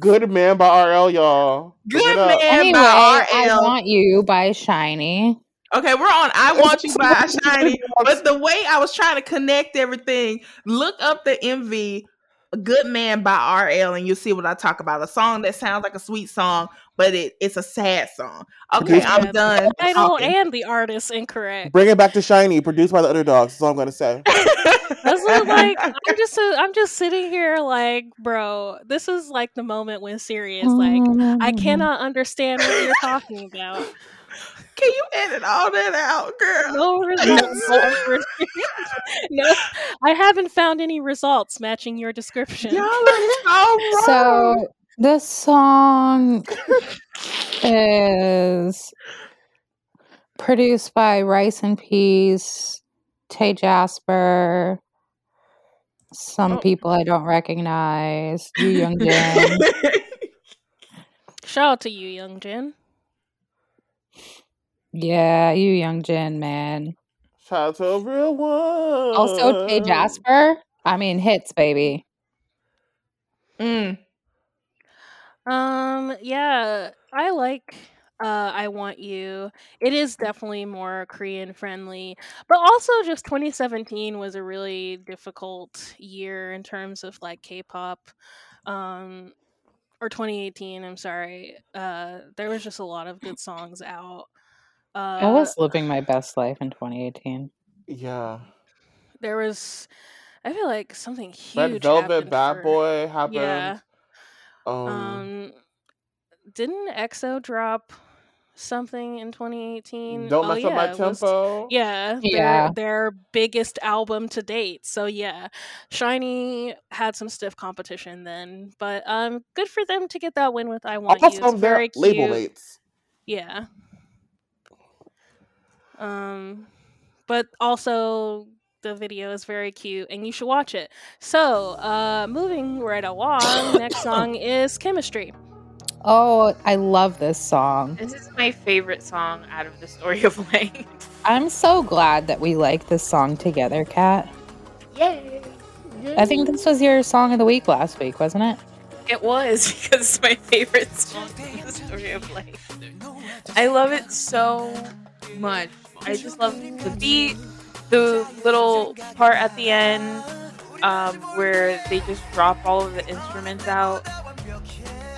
Good man by RL, y'all. Good man Anyway, by RL. I Want You by SHINee. Okay, we're on I Want You by SHINee. But the way I was trying to connect everything, look up the MV Good Man by RL and you'll see what I talk about. A song that sounds like a sweet song, but it, it's a sad song. Okay, Produced I'm by- done. Title talking. and the artist incorrect. Bring it back to SHINee, produced by the Underdogs. That's all I'm gonna say. That's what, like I'm just I'm just sitting here like, bro, this is like the moment when Siri is like, I cannot understand what you're talking about. Can you edit all that out, girl? No results. no, I haven't found any results matching your description. Y'all are so wrong. So the song is produced by Rice and Peas, Tay Jasper, some Oh. people I don't recognize, Yu Young Jin. Shout out to you, Young Jin. yeah, Yu Young Jin, man. Shout out to a real one. Also Tay Jasper. I mean hits, baby. Mm. Um, yeah, I like uh I Want You. It is definitely more Korean friendly, but also just 2017 was a really difficult year in terms of like K-pop. Um or 2018, I'm sorry. Uh there was just a lot of good songs out. Uh I was living my best life in 2018. Yeah. there was I feel like something huge Red Velvet happened Bad for- Boy happened. Yeah. Um, Um, didn't EXO drop something in 2018? Don't Oh, mess up my yeah, it was- tempo. yeah, Yeah. Their, their biggest album to date. So yeah, SHINee had some stiff competition then, but um, good for them to get that win with I Want You. Also, It's their very label cute. mates. Yeah. Um, but also the video is very cute and you should watch it. So, uh, moving right along, next song is Chemistry. Oh, I love this song. This is my favorite song out of the story of Light. I'm so glad that we like this song together, Kat. Yay! I think this was your song of the week last week, wasn't it? It was because it's my favorite song in the story of life. I love it so much. I just love the beat, the little part at the end um, where they just drop all of the instruments out,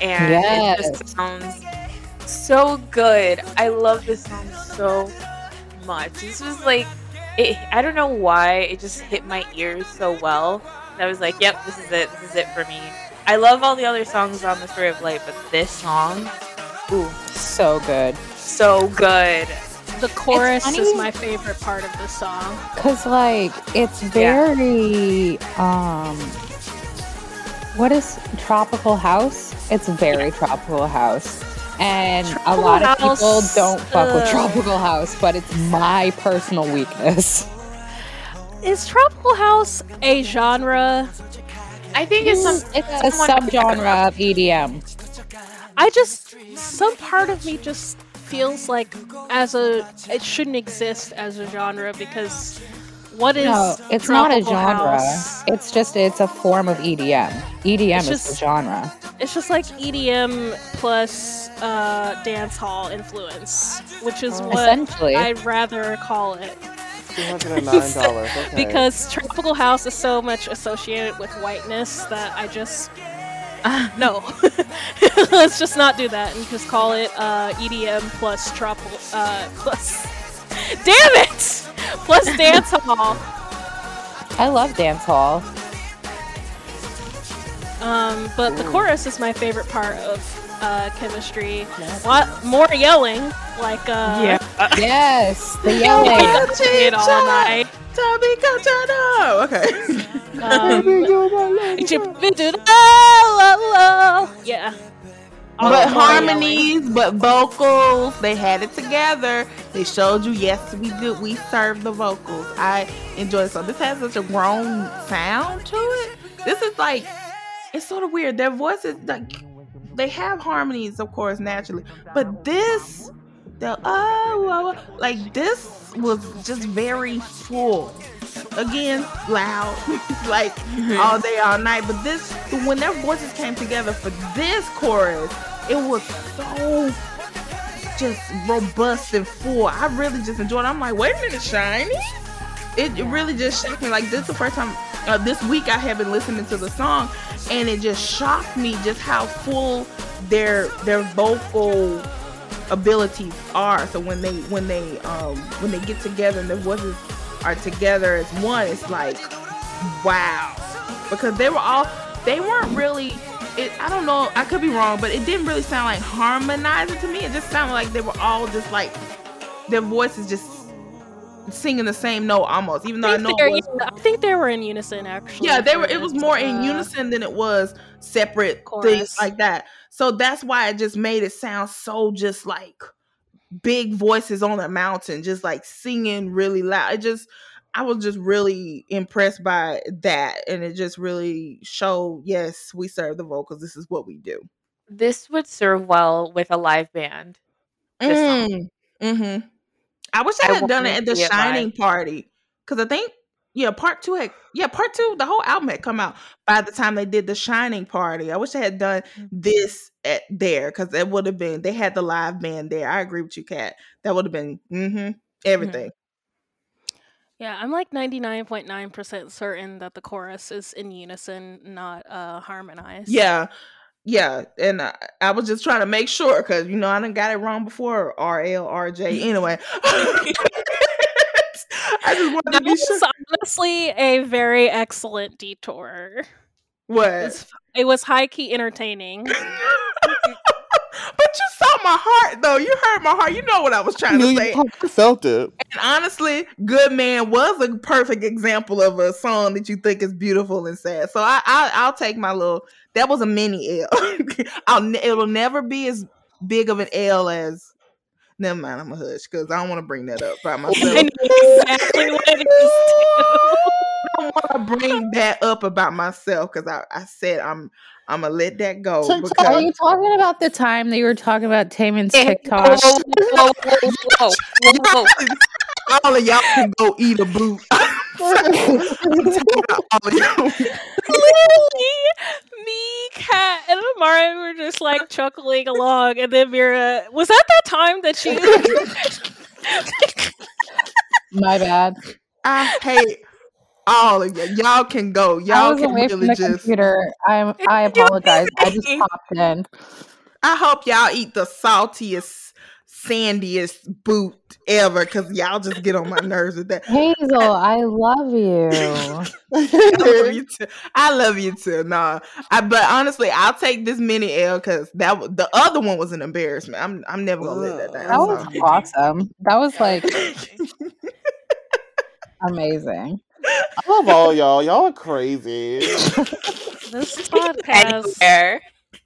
and it just sounds so good. I love this song so much. This was like, it, I don't know why it just hit my ears so well. I was like, yep, this is it. This is it for me. I love all the other songs on the Story of Light, but this song, ooh, So good. so good. The chorus is my favorite part of this song. Cause like it's very um what is tropical house? It's very tropical house. And a Tropical lot of people don't fuck with tropical house, but it's my personal weakness. Is tropical house a genre? I think it's some. It's a subgenre of EDM. I just some part of me just feels like as a it shouldn't exist as a genre because what is No, it's not a genre. house? It's just it's a form of EDM. EDM It's is the genre. It's just like EDM plus uh, dance hall influence, which is what Essentially. I'd rather call it. Two hundred and nine dollars. Okay. Because tropical house is so much associated with whiteness that I just no. Let's just not do that and just call it uh, EDM plus tropical uh, plus. Damn it! Plus dance hall. I love dance hall. Um, but the chorus is my favorite part of uh, chemistry. Lot more yelling, like uh, Yes, the yelling. it all night. Tommy Cachado. Okay. Um, yeah. All but the more yelling. harmonies, but vocals, they had it together. They showed you, yes, we do. We serve the vocals. I enjoy it. So this has such a grown sound to it. This is like, it's sort of weird. Their voices, like, they have harmonies, of course, naturally. But this, the oh, oh, like this was just very full. Again, loud, like all day, all night. But this, when their voices came together for this chorus, it was so just robust and full. I really just enjoyed it. I'm like, wait a minute, SHINee. It, it really just shocked me. Like this is the first time uh, this week I have been listening to the song, and it just shocked me just how full their their vocal abilities are. So when they when they um when they get together and their voices are together as one, it's like wow. Because they were all they weren't really it, I don't know, I could be wrong, but it didn't really sound like harmonizing to me. It just sounded like they were all just like their voices just singing the same note almost, even though I, I know was I think they were in unison actually. yeah they were it was more in uh, unison than it was separate things like that so that's why it just made it sound so just like big voices on a mountain just like singing really loud. It just i was just really impressed by that and it just really showed yes we serve the vocals. This is what we do. This would serve well with a live band. Mm, hmm i wish i I had done it at the shining party because i think yeah, part two had yeah, part two, the whole album had come out by the time they did the Shining Party. I wish they had done Mm. this at there because it would have been they had the live band there. I agree with you, Kat. That would have been mm-hmm, everything. Yeah, I'm like 99.9% certain that the chorus is in unison, not uh, harmonized. Yeah, yeah, and I, I was just trying to make sure because you know I done got it wrong before. R L R J. Anyway, I just wanted to be was sure. honestly a very excellent detour. What? It's- It was high key entertaining. but you saw my heart though. You heard my heart. You know what I was trying to say. I felt it. And honestly, Good Man was a perfect example of a song that you think is beautiful and sad. So I, I I'll take my little. That was a mini L. I'll it'll never be as big of an L as. Never mind, I'm a hush because I don't want to bring that up by myself. I know exactly what it is. I don't want to bring that up about myself because I, I said I'm I'm gonna let that go Take- Are you talking about the time that you were talking about Taemin's TikTok? whoa, whoa, whoa, whoa, whoa, whoa. all of y'all can go eat a boot. Literally, me, Kat, and Amara were just like chuckling along, and then Mira was that that time that she. My bad. I hate all of you. Y'all can go. Y'all was can away from really the just. computer. I'm. I apologize. I just popped in. I hope y'all eat the saltiest, sandiest boot ever, cause y'all just get on my nerves with that. Hazel, I love you. I love you too. I love you too. Nah, I, but honestly, I'll take this mini L because that w- the other one was an embarrassment. I'm I'm never gonna let that down. That was so. awesome. That was like amazing. I love all y'all. Y'all are crazy. This podcast Anywhere.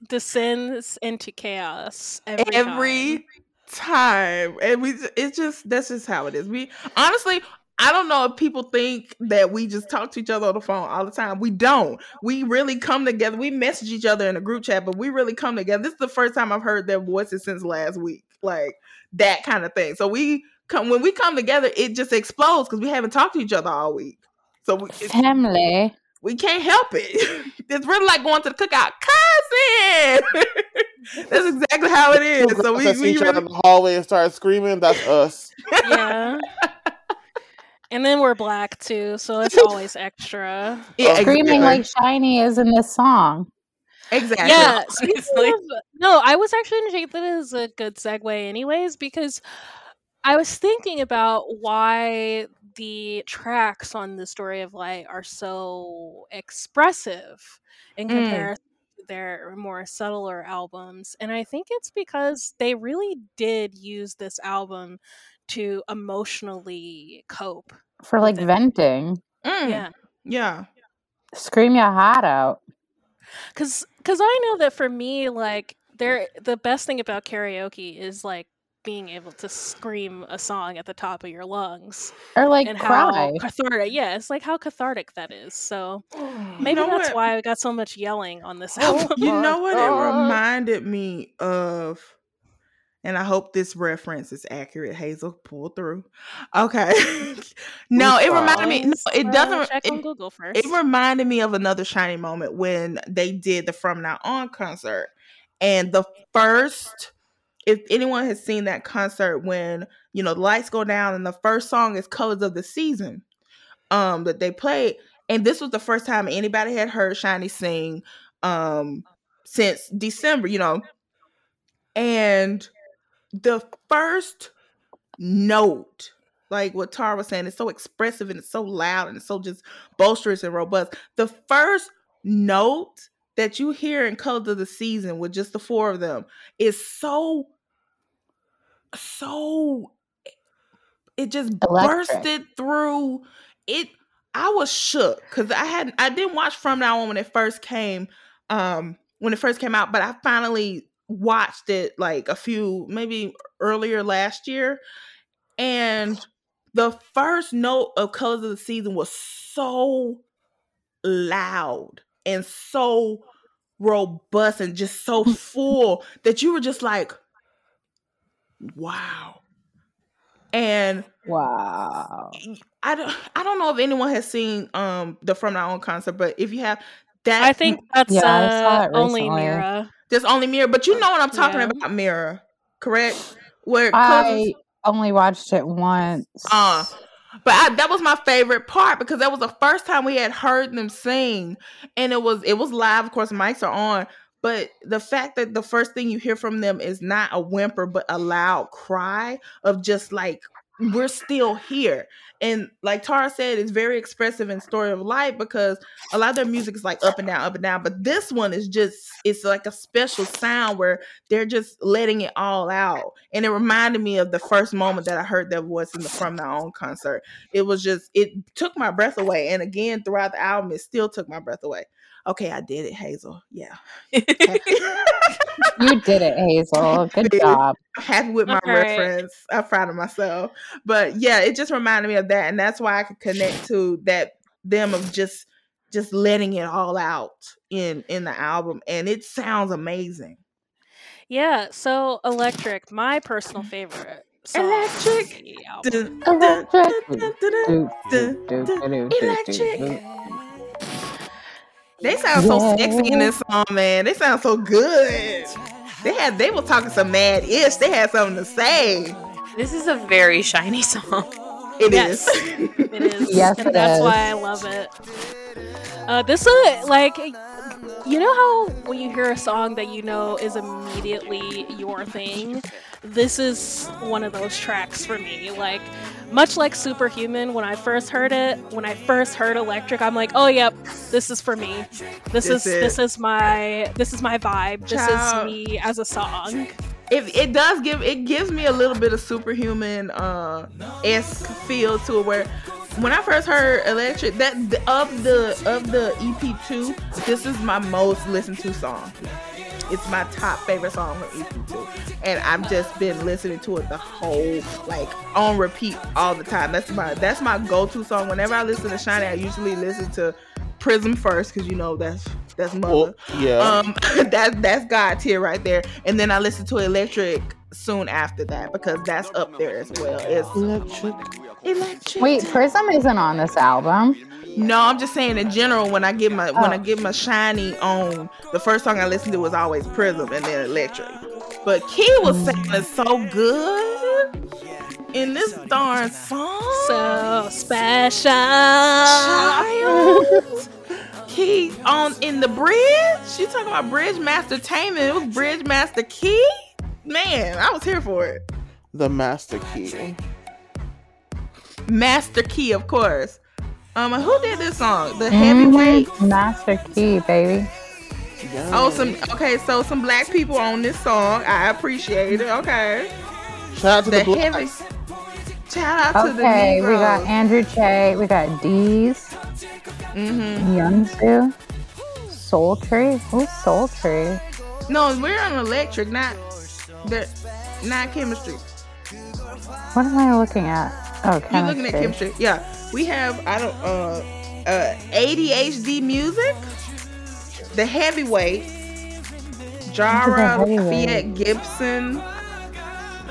descends into chaos every, every time. and we it's just that's just how it is we honestly i don't know if people think that we just talk to each other on the phone all the time we don't we really come together we message each other in a group chat but we really come together this is the first time i've heard their voices since last week like that kind of thing so we come when we come together it just explodes because we haven't talked to each other all week so we, Family. we can't help it. It's really like going to the cookout, cousin. That's exactly how it is. Two So we, that see we each other in the hallway and start screaming. That's us. Yeah. And then we're black too, so it's always extra. yeah, Screaming exactly. like SHINee is in this song. exactly. Yeah, of- no, I was actually gonna take that as a good segue, anyways, because I was thinking about why the tracks on the Story of Light are so expressive in Mm. comparison to their more subtler albums, and I think it's because they really did use this album to emotionally cope. For like it. venting. Mm, Yeah. yeah. Scream your heart out. Cause, cause I know that for me, like there, the best thing about karaoke is like being able to scream a song at the top of your lungs Or like and cry. how cathartic. Yeah, it's like how cathartic that is. So You maybe know that's what? why I got so much yelling on this Oh album. You know what it reminded me of? And I hope this reference is accurate. Hazel, pull through. Okay. no, it reminded me. No, it Uh, doesn't. check on Google first. it reminded me of another SHINee moment when they did the From Now On concert, and the first. If anyone has seen that concert when you know the lights go down and the first song is "Colors of the Season," um, that they played, and this was the first time anybody had heard SHINee sing, um, since December, you know, and the first note, like what Tara was saying, it's so expressive and it's so loud and it's so just boisterous and robust. The first note that you hear in Colors of the Season with just the four of them is so, so, it just Electric. bursted through it. I was shook because I hadn't, I didn't watch From Now On when it first came, um, when it first came out, but I finally watched it like a few, maybe earlier last year. And the first note of Colors of the Season was so loud and so robust and just so full that you were just like, wow. And Wow. I don't I don't know if anyone has seen um the From Now On concert, but if you have that I think that's Yeah, uh, it only recently. Mira. there's only Mira, but you know what I'm talking Yeah. about, Mira, correct? Where I only watched it once. Uh, but I, that was my favorite part because that was the first time we had heard them sing, and it was it was live. Of course, mics are on, but the fact that the first thing you hear from them is not a whimper but a loud cry of just like we're still here. And like Tara said, it's very expressive in Story of Life because a lot of their music is like up and down, up and down. But this one is just it's like a special sound where they're just letting it all out. And it reminded me of the first moment that I heard their voice in the From Now On concert. It was just it took my breath away. And again, throughout the album, it still took my breath away. Okay, I did it, Hazel. Yeah. You did it, Hazel. Good did. job. happy with my All right. reference. I'm proud of myself. But yeah, it just reminded me of that, and that's why I could connect to that them of just just letting it all out in in the album, and it sounds amazing. Yeah, so Electric, my personal favorite song Electric. Electric. dun, They sound so Yeah. sexy in this song, man. They sound so good. They had they were talking some mad ish. They had something to say. This is a very SHINee song. It Yes. is. It is. Yes, and it that's is. why I love it. Uh, this is like, you know how when you hear a song that you know is immediately your thing? This is one of those tracks for me. Like, much like Superhuman, when I first heard it, when I first heard Electric, I'm like, oh yep, this is for me. This, This is it. this is my this is my vibe. This Child. is me as a song. it, it does give it gives me a little bit of superhuman uh esque feel to it where when I first heard Electric that of the of the EP2 this is my most listened to song it's my top favorite song from EP2 and I've just been listening to it the whole like on repeat all the time. That's my that's my go-to song. Whenever I listen to SHINee I usually listen to Prism first because you know that's that's mother. Well, yeah. um that that's god tier right there. And then i listen to electric soon after that because that's up there as well. It's Electric. electric. Wait, Prism isn't on this album. No i'm just saying in general when i get my when i Oh. get my SHINee on the first song i listen to was always prism and then electric but key was Mm. saying so good in this darn song So special. Child. Key on in the bridge. You talking about Bridge Master Tainment? It was Bridge Master Key. Man, I was here for it. The Master Key. Master Key, of course. Um, who did this song? The heavyweight. Master Key, baby. Yeah. Oh, some okay. So some black people on this song. I appreciate it. Okay. Shout out to the, The Blacks. heavy. Shout out to the Okay, we got Andrew Che, we got Deez, Mm-hmm. Youngsu, Sultry. Who's Sultry? No, we're on electric, not the, not chemistry. What am I looking at? Oh, You're looking at chemistry. chemistry. Yeah, we have I don't uh uh ADHD music, the heavyweight, Jara, heavyweight? Fiat Gibson,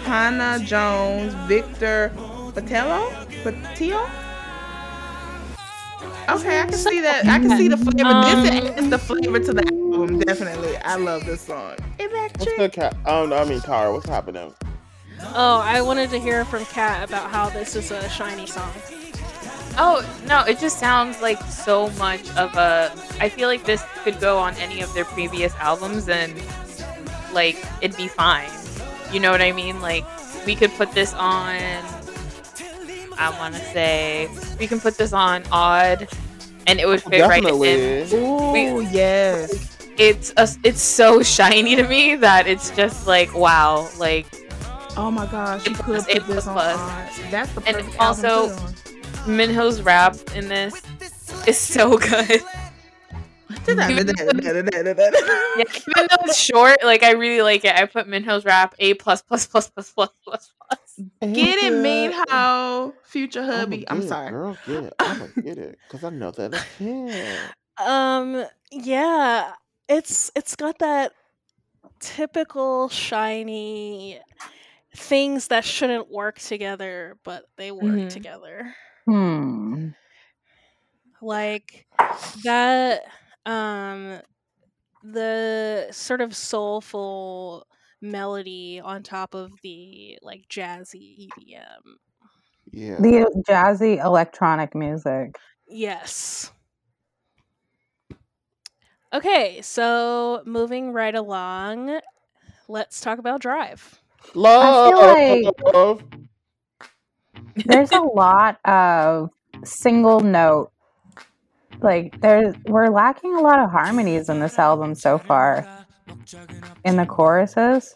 Hannah Jones, Victor Patello, Patillo. Okay, I can see that. I can see the flavor. Um, this adds the flavor to the album. Definitely, I love this song. What's Electric. good, Cat? Um, I mean, Tara, what's happening? Oh, I wanted to hear from Kat about how this is a SHINee song. Oh no, it just sounds like so much of a. I feel like this could go on any of their previous albums and like it'd be fine. You know what I mean? Like we could put this on. I want to say we can put this on Odd, and it would fit right in. Definitely. Ooh, yes. It's a, it's so SHINee to me that it's just like wow, like Oh my gosh, you could put this on. plus. Odd. That's the And perfect album to also- put on. Minho's rap in this is so good. yeah, Yeah, even though it's short, like I really like it. I put Minho's rap A plus plus plus plus plus plus plus. Get it, mean how future I'ma hubby. I'm it, sorry. girl. Get it. I'm gonna get it because I know that I can. Um, yeah, it's it's got that typical SHINee things that shouldn't work together, but they work Mhm. together. Hmm. Like that um the sort of soulful melody on top of the like jazzy EDM. Yeah. The jazzy electronic music. Yes. Okay, so moving right along, let's talk about Drive. Love. There's a lot of single note. Like there's we're lacking a lot of harmonies in this album so far. In the choruses.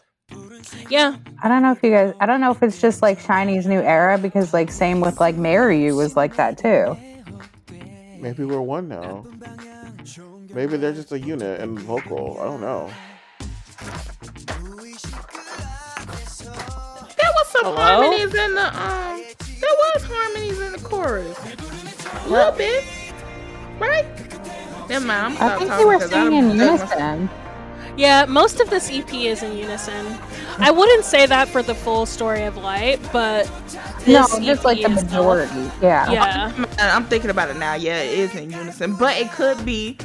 Yeah, I don't know if you guys I don't know if it's just like SHINee's new era because like same with like Marry You was like that too. Maybe we're one now. Maybe they're just a unit and vocal. I don't know. There was some Hello? harmonies in the um. There was harmonies in the chorus. A little bit, right? Never mind. I'm I think they were 'cause singing in unison. Yeah, most of this EP is in unison. I wouldn't say that for the full story of Light, but No, this just EP like the is majority. Yeah. Yeah. I'm thinking about it now. Yeah, it is in unison, but it could be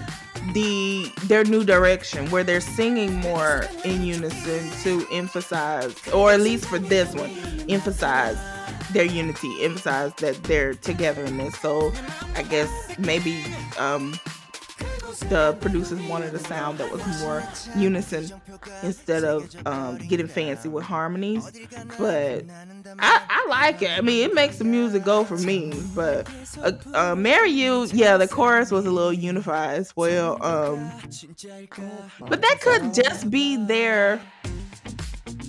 the their new direction where they're singing more in unison to emphasize, or at least for this one, emphasize their unity, emphasize that they're together in this. So I guess maybe um, the producers wanted a sound that was more unison instead of um, getting fancy with harmonies. But I, I like it. I mean, it makes the music go for me. But uh, uh, "Marry You," yeah, the chorus was a little unified as well. Um, but that could just be their.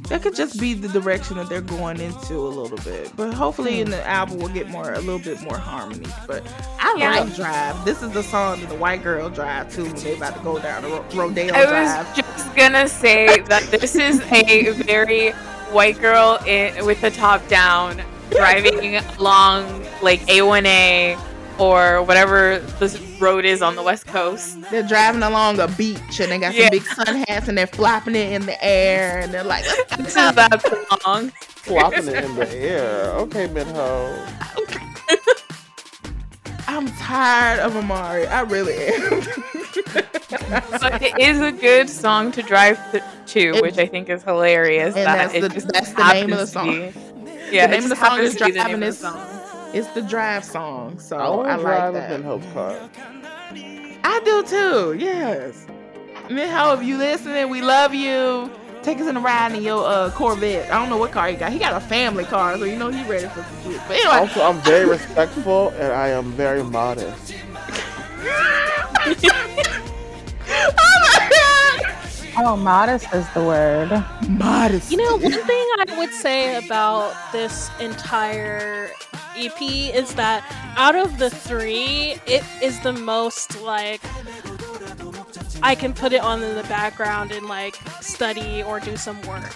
That could just be the direction that they're going into a little bit. But hopefully, in the album, we'll get more, a little bit more harmony. But I Yeah. like Drive. This is the song that the white girl drive too when they about to go down the ro- Rodeo I Drive. was just gonna say that this is a very white girl in, with the top down driving along like A1A or whatever this road is on the west coast. They're driving along a beach and they got some Yeah. big sun hats and they're flopping it in the air and they're like, This is that song. Flopping it in the air. Okay, Minho. I'm tired of Amari. I really am. But it is a good song to drive to, It- which I think is hilarious. And that that's it the- just that's the name of the happens be- song. Yeah, the name of the song is to be the driving name of this the song. It's the drive song. So I I to like drive that. in Hope's car. I do too. Yes. Minho, if you listening, we love you. Take us in a ride in your uh, Corvette. I don't know what car he got. He got a family car, so you know he's ready for some kids. But anyway, Also, I'm very respectful and I am very modest. Oh, modest is the word. modest. You know, one thing I would say about this entire EP is that out of the three, it is the most like I can put it on in the background and like study or do some work.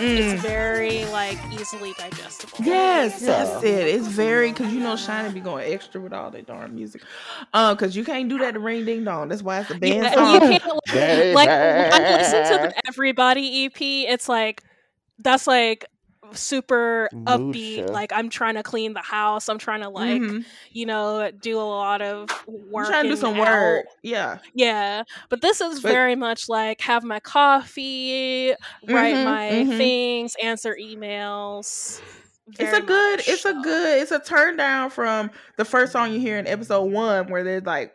It's very like easily digestible. Yes, Yeah. that's it. It's very because you know SHINee be going extra with all that darn music. Uh, because you can't do that to Ring Ding Dong. That's why it's a band Yeah, song. you can't like, Baby. like when I listen to the Everybody EP, it's like that's like super upbeat. Lucia. Like I'm trying to clean the house. I'm trying to like Mhm. you know do a lot of I'm work. trying to do some work. Yeah. Yeah, but this is But- very much like have my coffee, write Mhm, my mhm. things, answer emails. It's a good, much it's a good, it's a turn down from the first song you hear in episode one where they're like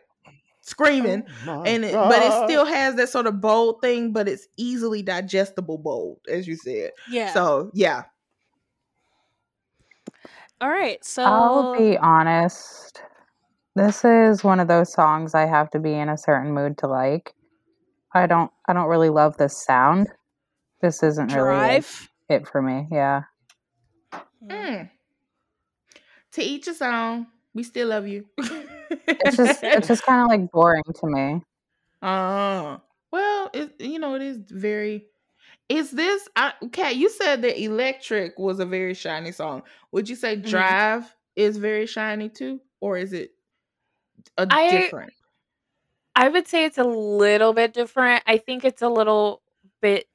screaming. Oh and it, but it still has that sort of bold thing, but it's easily digestible bold, as you said. Yeah. So yeah, All right. So I'll be honest. This is one of those songs I have to be in a certain mood to like. I don't I don't really love this sound. This isn't really like, it for me. Yeah. Mm. to each his own. We still love you. It's just it's just kind of like boring to me. Uh, well, it you know it is very. Is this I Kat? You said that "Electric" was a very SHINee song. Would you say Mhm. "Drive" is very SHINee too, or is it a I- different? I would say it's a little bit different. I think it's a little bit.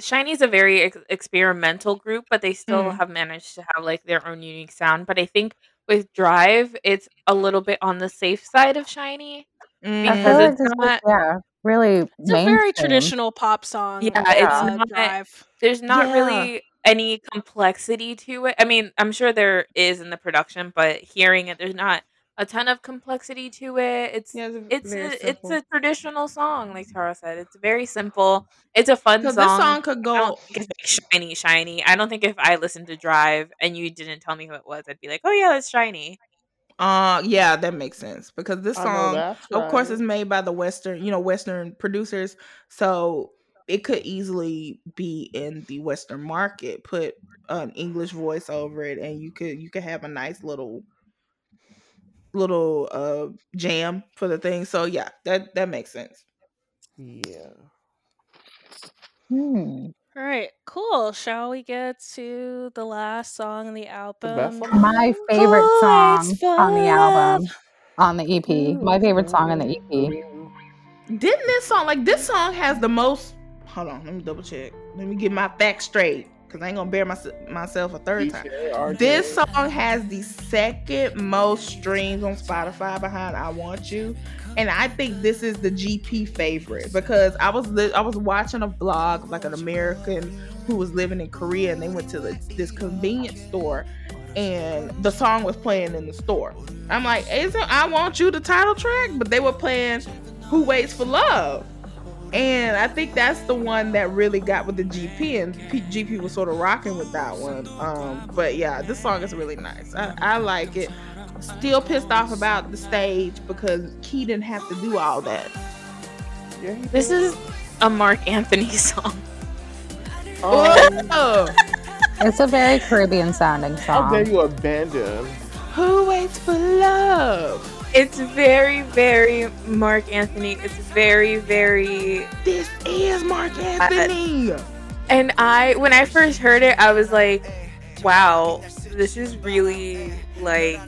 SHINee's a very ex- experimental group, but they still Mm. have managed to have like their own unique sound. But I think with Drive, it's a little bit on the safe side of SHINee. Mm. Because feel it's this not- yeah really It's a very traditional pop song. Yeah, like, it's uh, not- drive. There's not Yeah. really any complexity to it. I mean, I'm sure there is in the production, but hearing it, there's not a ton of complexity to it. It's Yeah, it's very a, it's a traditional song, like Tara said. It's very simple. It's a fun song. this song could I go. don't think it's like SHINee, SHINee. I don't think if I listened to Drive and you didn't tell me who it was, I'd be like, oh yeah, that's SHINee. Uh, yeah, that makes sense because this song, that's of course, is made by the Western, you know, Western producers. So it could easily be in the Western market. Put an English voice over it, and you could you could have a nice little little uh jam for the thing. So yeah, that that makes sense. Yeah. Hmm. All right, cool. Shall we get to the last song on the album? best song? My favorite oh, song Voice on the album, on the EP. My favorite song on the E EP. Didn't this song like this song has the most hold on, let me double check. Let me get my facts straight because I ain't gonna bear my, myself a third time. This song has the second most streams on Spotify behind "I Want You," and I think this is the GP favorite because I was li- I was watching a vlog like an American who was living in Korea, and they went to the, this convenience store, and the song was playing in the store. I'm like, isn't "I Want You" the title track? But they were playing "Who Waits for Love." And I think that's the one that really got with the GP, and P- GP was sort of rocking with that one. Um, but yeah, this song is really nice. I, I like it. Still pissed off about the stage because Key didn't have to do all that. Yeah, This is a Marc Anthony song. Um, Oh, It's a very Caribbean sounding song. how dare you abandon? who waits for love? It's very, very Marc Anthony. It's very, very. This is Marc Anthony. And I, when I first heard it, I was like, wow, this is really like.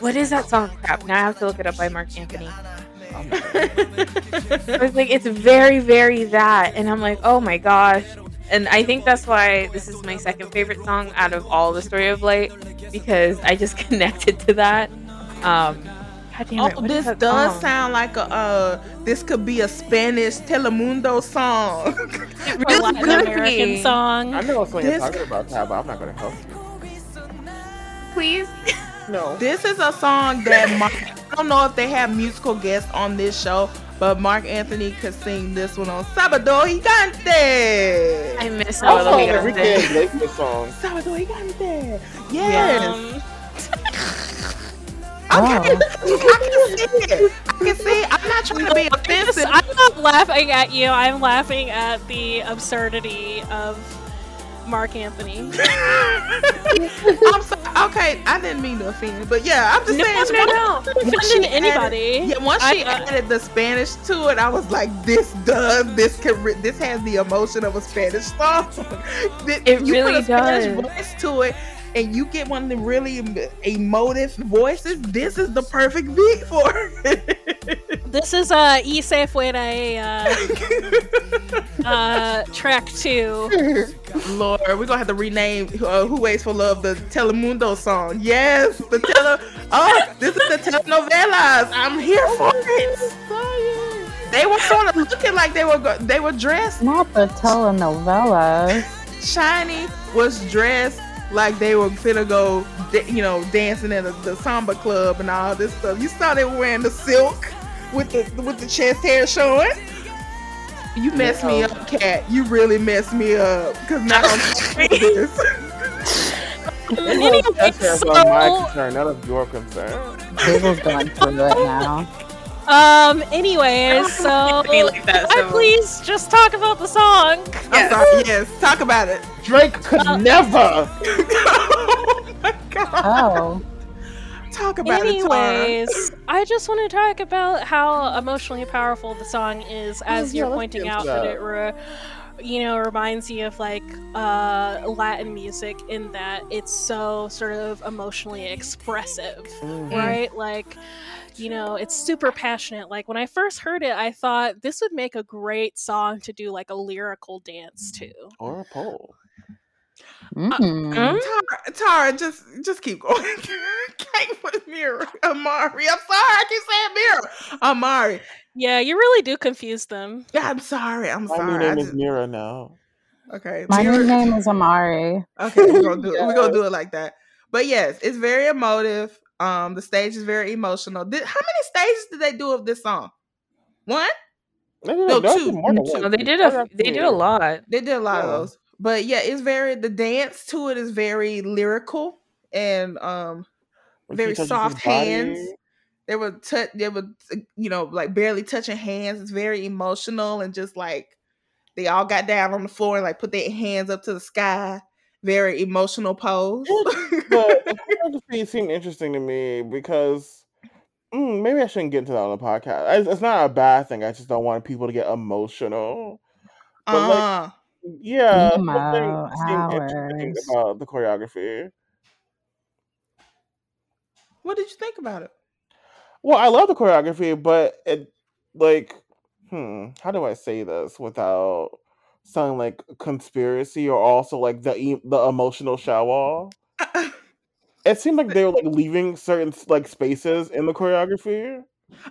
What is that song? Crap. Now I have to look it up by Marc Anthony. I was like, it's very, very that. And I'm like, oh my gosh. And I think that's why this is my second favorite song out of all the Story of Light because I just connected to that. Um, God damn it, Oh, this does song? sound like a uh this could be a Spanish Telemundo song. Or This Latin could American be. song. I know what you're This- talking about, Tab, but I'm not going to help you. Please. No. This is a song that Mark, I don't know if they have musical guests on this show, but Marc Anthony could sing this one on Sabado Gigante. I miss I all saw the Enrique lyrics. Iglesias song. Sabado Gigante. Yes. Um, Okay. Oh. I can see it. I can see. I'm not trying to be I'm offensive. I'm not laughing at you. I'm laughing at the absurdity of Marc Anthony. I'm sorry. Okay, I didn't mean to offend, but yeah, I'm just No, saying. no, no. once- Offending once she anybody. Added, yeah, once she I- uh, added the Spanish to it, I was like, this does this can re- this has the emotion of a Spanish song. Th- It you really put a Spanish voice to it, and you get one of the really emotive voices. This is the perfect beat for it. This is uh, Ise Fuera uh, uh, track two. Lord, we're gonna have to rename uh, "Who Waits for Love" the Telemundo song. Yes, the tele. oh, this is the telenovelas. I'm here for it. They were sort of looking like they were go- they were dressed. Not the telenovelas. SHINee was dressed like they were finna go, da- you know, dancing in the, the samba club and all this stuff. You saw they were wearing the silk with the with the chest hair showing. You messed me up, cat. You really messed me up. Cause now I'm talking about this. Anyway, That's just on my concern, none of your concern. Google's going through it now. um, anyways, so like that, can I so- please just talk about the song? I'm sorry. Yes, talk about it. Drake could Uh, never. oh my god. Oh. Talk about it. Anyways, I just want to talk about how emotionally powerful the song is, as yeah, you're pointing out that it, re- you know, reminds you of like uh, Latin music in that it's so sort of emotionally expressive, Mm. right? Like, you know, it's super passionate. Like when I first heard it, I thought this would make a great song to do like a lyrical dance to. Or a pole. Mm. Tara, Tara, just just keep going. Can't put mirror. Amari. I'm sorry. I keep saying mirror. Amari. Yeah, you really do confuse them. Yeah, I'm sorry. I'm My sorry. new I name is Mira now. okay. My mirror- new name is Amari. Okay, we're gonna do it. We're gonna do it like that. But yes, it's very emotive. Um, the stage is very emotional. Did, how many stages did they do of this song? One. They did, No, two. No, they did a they did a lot. They did a lot of those. But yeah, it's very the dance to it is very lyrical and um When very soft hands. they were touch they were you know like barely touching hands. It's very emotional and just like they all got down on the floor and like put their hands up to the sky. Very emotional pose. But the choreography seemed interesting to me because mm, maybe I shouldn't get into that on the podcast. It's, it's not a bad thing. I just don't want people to get emotional. But like, uh, yeah, Emo something seemed interesting hours. about the choreography. what did you think about it? Well, I love the choreography, but it like hmm, how do I say this without sounding like conspiracy or also like the the emotional shower? It seemed like they were like leaving certain like spaces in the choreography.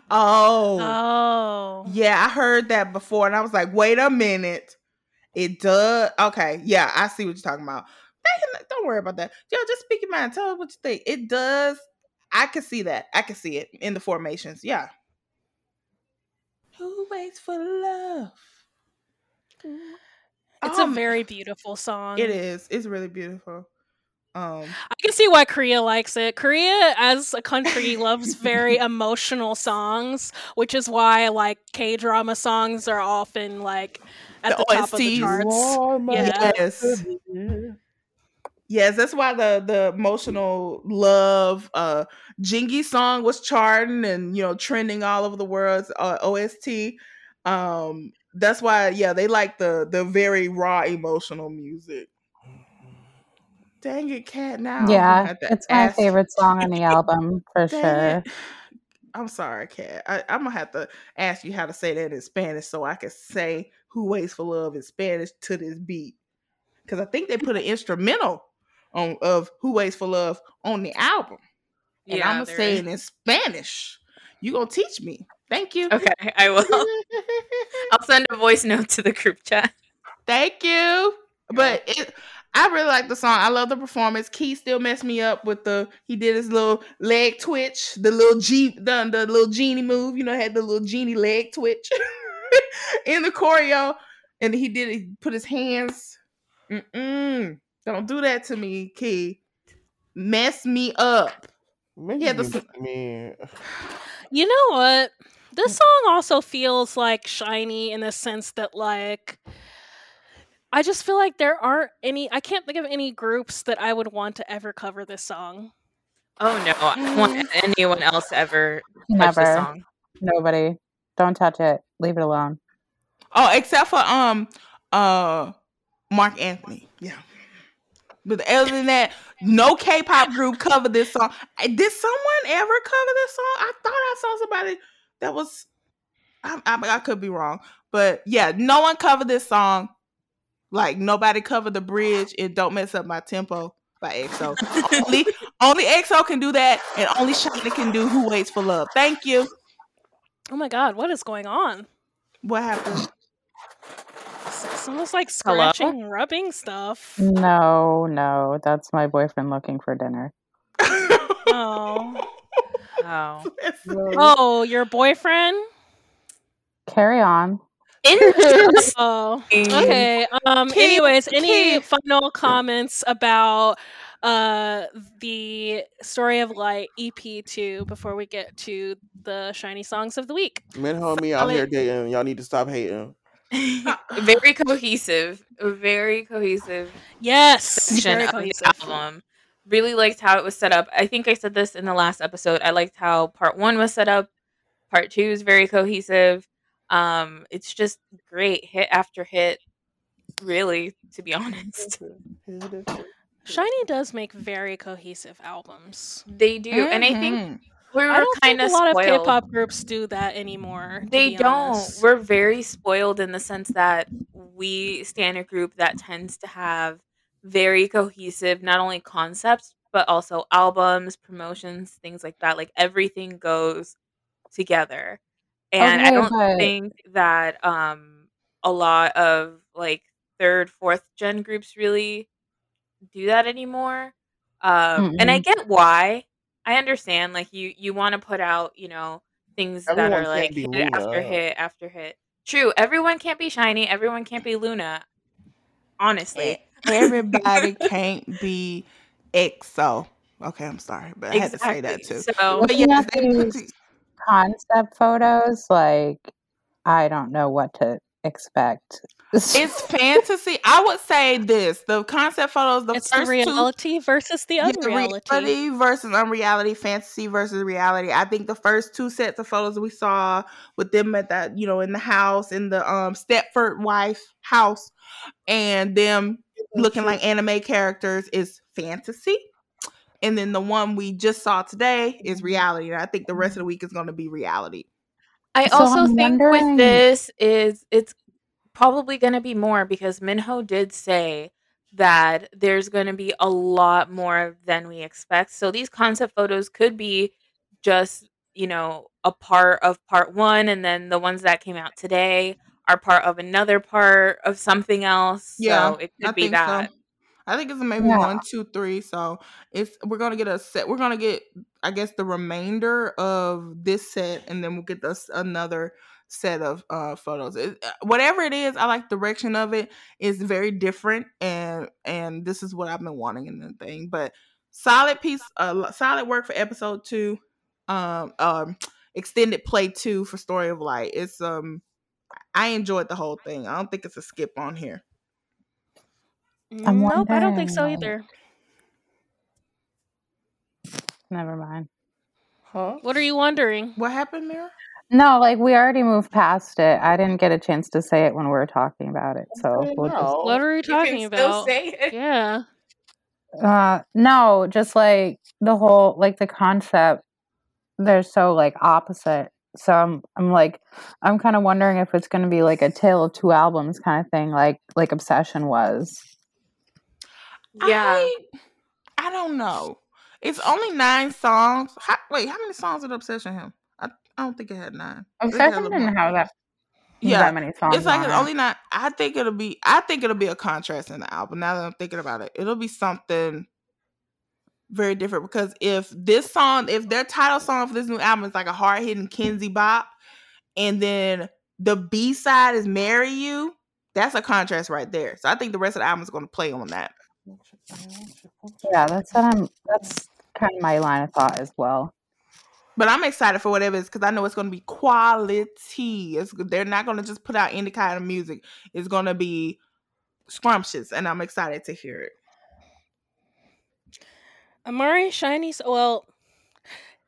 Oh. Oh. Yeah, I heard that before and I was like, wait a minute. It does. Okay. Yeah, I see what you're talking about. Don't worry about that. Yo, just speak your mind. Tell us what you think. It does. I can see that. I can see it in the formations. Yeah. Who waits for love? It's Um, a very beautiful song. It is. It's really beautiful. Um, I can see why Korea likes it. Korea, as a country, loves very emotional songs, which is why like K drama songs are often like at The the, top of the charts. Warm Yeah. yes. Yes, that's why the the emotional love uh Jinki song was charting and you know trending all over the world uh, OST. Um that's why yeah, they like the the very raw emotional music. Dang it, cat now. Yeah, have it's my ask- favorite song on the album for Dang sure. it. I'm sorry, cat. I, I'm gonna have to ask you how to say that in Spanish so I can say "Who Waits for Love" in Spanish to this beat. Because I think they put an instrumental on of "Who Waits for Love" on the album, and Yeah, I'm gonna say it in Spanish. You gonna teach me? Thank you. Okay, I will. I'll send a voice note to the group chat. Thank you. But it, I really like the song. I love the performance. Keith still messed me up with the he did his little leg twitch, the little G the, the little genie move, you know, had the little genie leg twitch in the choreo. And he did he put his hands. Mm-mm. Don't do that to me, Key. Mess me up. Maybe Yeah, the you me. You know what? This song also feels like SHINee in the sense that like I just feel like there aren't any I can't think of any groups that I would want to ever cover this song. Oh no, I don't want mm. anyone else ever touch the Never. song. Nobody. Don't touch it. Leave it alone. Oh, except for um uh Marc Anthony. Yeah. But other than that, no K-pop group covered this song. Uh, Did someone ever cover this song? I thought I saw somebody that was. I, I, I could be wrong, but yeah, no one covered this song. Like nobody covered the bridge. It don't mess up my tempo by EXO. only only EXO can do that, and only SHINee can do "Who Waits for Love." Thank you. Oh my god, what is going on? What happened? It's almost like Hello? scratching, rubbing stuff. No, no. That's my boyfriend looking for dinner. Oh. Oh. Oh, your boyfriend? Carry on. Interesting. Oh. Okay. Um Kid- anyways, any kid. final comments about uh the story of light ep2 before we get to the SHINee songs of the week Minho and me out Solid. here dating. Y'all need to stop hating. very cohesive. Very cohesive yes section very of the cohesive. album. Really liked how it was set up. I think I said this in the last episode. I liked how part one was set up. Part two is very cohesive. Um, it's just great hit after hit. Really, to be honest, SHINee does make very cohesive albums they do, and I think we i were don't think a lot spoiled. of k-pop groups do that anymore They don't. honest. We're very spoiled in the sense that we stand a group that tends to have very cohesive, not only concepts, but also albums, promotions, things like that. Like everything goes together. And I don't but- think that um a lot of like third, fourth gen groups really do that anymore. Um and I get why. I understand like you you want to put out, you know, things that are like be hit after hit after hit. True, everyone can't be SHINee, everyone can't be Luna. Honestly. Everybody can't be EXO. Okay, I'm sorry, but I had to say that too. So But Looking yes, at they put these concept photos, like I don't know what to expect. It's fantasy. I would say this: the concept photos, the it's the first two, reality versus the yeah, the unreality reality versus unreality, fantasy versus reality. I think the first two sets of photos we saw with them at that, you know, in the house, in the um Stepford wife house, and them mm-hmm. looking like anime characters is fantasy. And then the one we just saw today is mm-hmm. reality. And I think the rest mm-hmm. of the week is going to be reality. I So also I'm think wondering- with this is it's probably going to be more because Minho did say that there's going to be a lot more than we expect. So these concept photos could be just, you know, a part of part 1 and then the ones that came out today are part of another part of something else. Yeah, so it could I be think that. so. I think it's maybe Yeah. one, two, three. So it's we're gonna get a set. We're gonna get, I guess, the remainder of this set, and then we'll get this another set of uh photos. It, uh, whatever it is, I like the direction of it. It's very different, and and this is what I've been wanting in the thing. But solid piece, uh, solid work for episode two. Um, um, extended play two for Story of Light. It's um, I enjoyed the whole thing. I don't think it's a skip on here. I'm nope, I don't think so either. Never mind. Huh? What are you wondering? What happened, Mira? No, like we already moved past it. I didn't get a chance to say it when we were talking about it. So we'll just. What are we You talking can still about? say it. Yeah. Uh, no, just like the whole like the concept. They're so like opposite. So I'm I'm like I'm kind of wondering if it's going to be like a tale of two albums kind of thing, like like Obsession was. Yeah. I, I don't know. It's only nine songs. How, wait, how many songs did Obsession have? I, I don't think it had nine. I think it had a didn't have that Yeah, that many songs. It's like on it's it. only nine. I think it'll be. I think it'll be a contrast in the album. Now that I'm thinking about it, it'll be something very different because if this song, if their title song for this new album is like a hard hitting Kinsey bop, and then the B side is "Marry You," that's a contrast right there. So I think the rest of the album is going to play on that. Yeah, that's what I'm. That's kind of my line of thought as well. But I'm excited for whatever it is because I know it's going to be quality. It's, they're not going to just put out any kind of music. It's going to be scrumptious, and I'm excited to hear it. Amari SHINee. s- Well,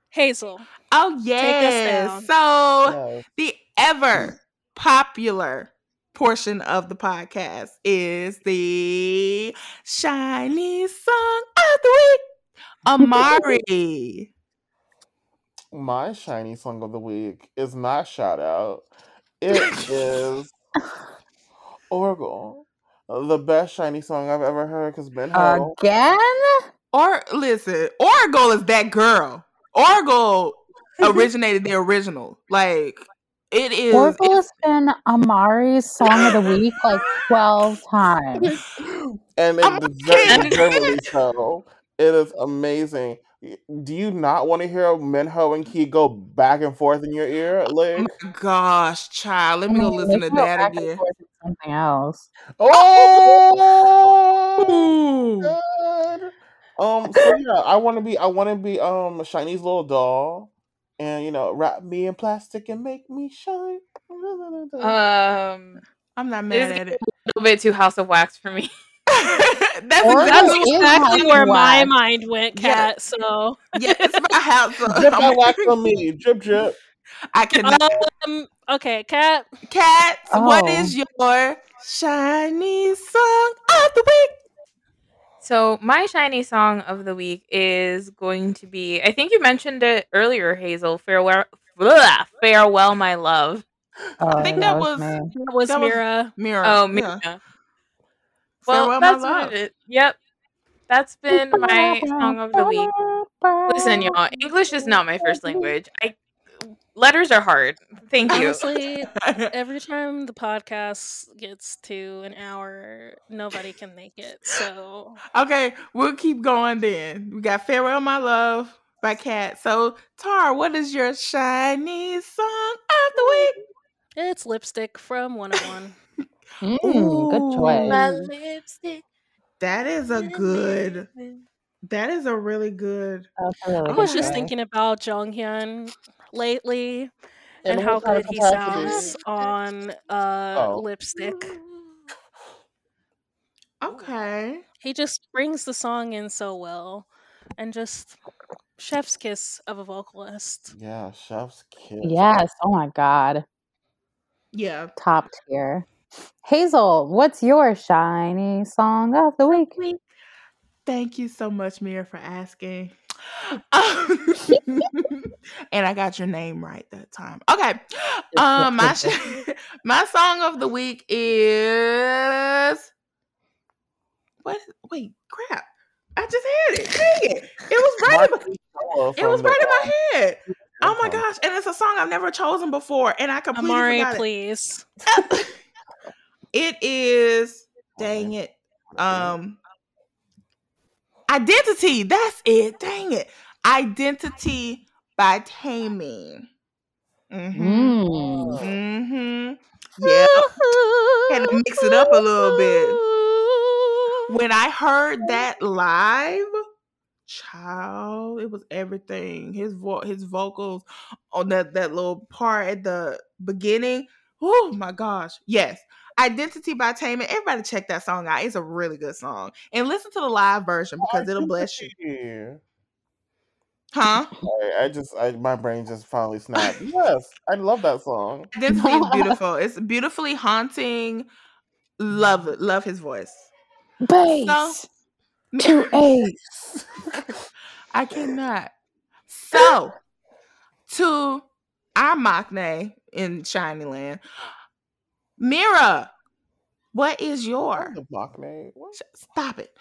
Hazel. Oh us yes. down. So Yes. the ever popular portion of the podcast is the SHINee song of the week. Amari. My SHINee song of the week is not shout out. It is Oracle. The best SHINee song I've ever heard because Ben Ho. Again? or listen, Oracle is that girl. Oracle originated the original. Like it is. Oracle has been Amari's song of the week like twelve times. and it deserves deservedly so. It is amazing. Do you not want to hear Minho and Key go back and forth in your ear? oh my gosh, child. Let I me go listen to that again. Something else. oh, Ooh. Um, so yeah, I want to be, I want to be, um, SHINee's little doll, and you know, wrap me in plastic and make me shine. Um, I'm not mad is at it. a little bit too House of Wax for me. That's Oracle exactly exactly where of my mind went, Yeah. Cat. So, yeah, it's my house. so drip I'm that wax on me, drip drip. I cannot. um, okay, Cat. Cats, what Oh. is your SHINee song of the week? So my SHINee song of the week is going to be. I think you mentioned it earlier, Hazel. Farewell, Blah, farewell, my love. Oh, think that me. was- That was That was- Mira. Mirror. Oh, yeah. Mira. Well, Farewell, my that's love. what it is. Yep, that's been my song of the week. Listen, y'all, English is not my first language. I letters are hard. Thank you. Honestly, every time the podcast gets to an hour, nobody can make it. So, okay, we'll keep going then. We got Farewell, My Love by Cat. So, Tar, what is your SHINee song of the week? it's lipstick from 101. Mm, good choice. My lipstick. that is a good, that is a really good. Really I good was just choice. thinking about Jonghyun lately and In how good he sounds on uh, Oh. lipstick. Okay. He just brings the song in so well and just chef's kiss of a vocalist. Yeah, chef's kiss. Yes. Oh my god. Yeah. Top tier. Hazel, what's your SHINee song of the week? Thank you so much, Mira, for asking. Um, and I got your name right that time. Okay. Um, my sh- my song of the week is what? Wait, crap! I just had it. Dang it! It was right. In my, it was right in my head. Oh my gosh! And it's a song I've never chosen before, and I completely Amari, forgot it. please. It is dang it um identity that's it dang it. Identity by Taemin. Mm-hmm. Mm. mm-hmm. Yeah. Had to mix it up a little bit. When i heard that live child it was everything. His vo- his vocals on that that little part at the beginning oh my gosh yes identity by Taemin. everybody check that song out it's a really good song and listen to the live version oh, because it'll bless you Yeah. huh I, I just, I, my brain just finally snapped. Yes, I love that song. identity is beautiful it's beautifully haunting love it love his voice Bass. Two A's. I cannot. So, to our Machne in Shiny Land, Mira, what is your The block name. What? stop it?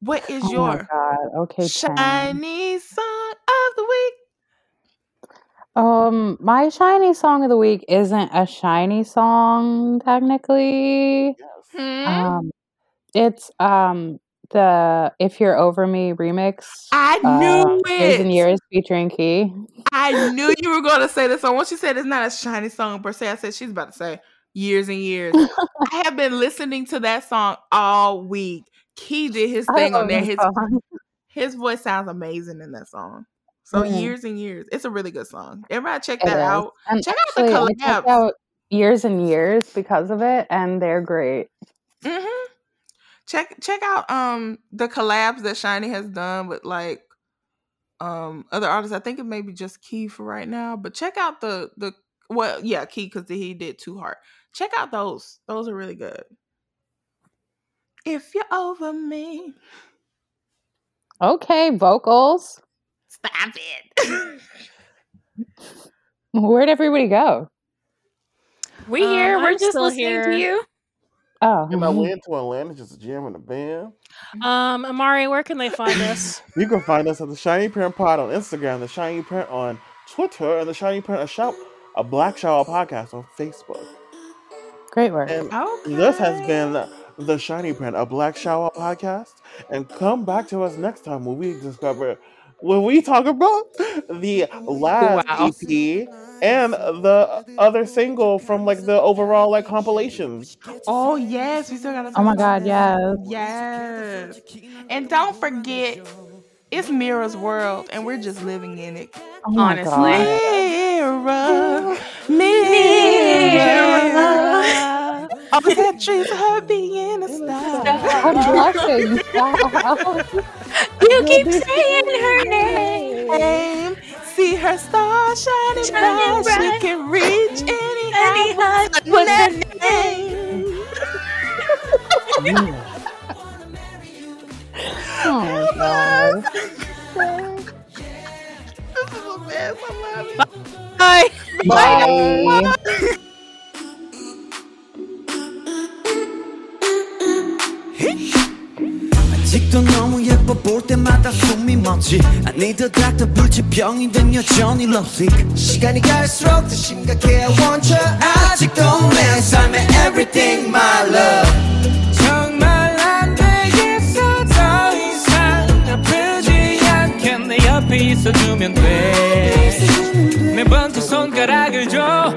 What is Oh my your god. Okay, Tam. SHINee song of the week? Um, my SHINee song of the week isn't a SHINee song technically. Yes. Hmm? Um, it's um the "If You're Over Me" remix. I um, knew Years and years featuring Key. I knew you were going to say this song. Once you said it's not a SHINee song per se, I said she's about to say years and years. I have been listening to that song all week. Key did his thing on that His song. his voice sounds amazing in that song. So Mhm. years and years. It's a really good song. Everybody check that out. And Check out the actually, I checked collabs. out years and years because of it, and they're great. hmm Check check out um the collabs that SHINee has done with like um other artists. I think it may be just Key for right now, but check out the the well yeah Key because he did Too Hard. Check out those. Those are really good. If you're over me, Okay, vocals. stop it. Where'd everybody go? We Um, here. We're I'm just listening here. to you. Oh, And I went to Atlanta just to jam in the band. Um, Amari, where can they find us? You can find us at the SHINee Print Pod on Instagram, the SHINee Print on Twitter, and the SHINee Print a shout a Black Shawol podcast on Facebook. Great work. And okay. this has been the SHINee Print, a Black Shawol podcast. And come back to us next time when we discover when we talk about the last Wow. EP and the other single from like the overall like compilations. Oh yes, we still gotta. Talk. Oh my God, that. yes. Yes. And don't forget, it's Mira's world, and we're just living in it. Oh my Honestly. God. Mirror, mirror. All that trees her being a star. I'm blushing. Stop. You keep saying her name. Aim, see her star shining, Shining bright. She can reach any Any height. height. What's What's her her name? Oh my God. This is a mess. I love it. Bye. Bye. 아 마다 숨이 멎지. I need a doctor 불치병이 된 여전히 러브싱 시간이 갈수록 더 심각해 I want you. 아직도 내 삶의 everything my love. 정말 안 되겠어 더 이상. 아프지 않게 내 옆에 있어주면 돼내 번째 손가락을 줘.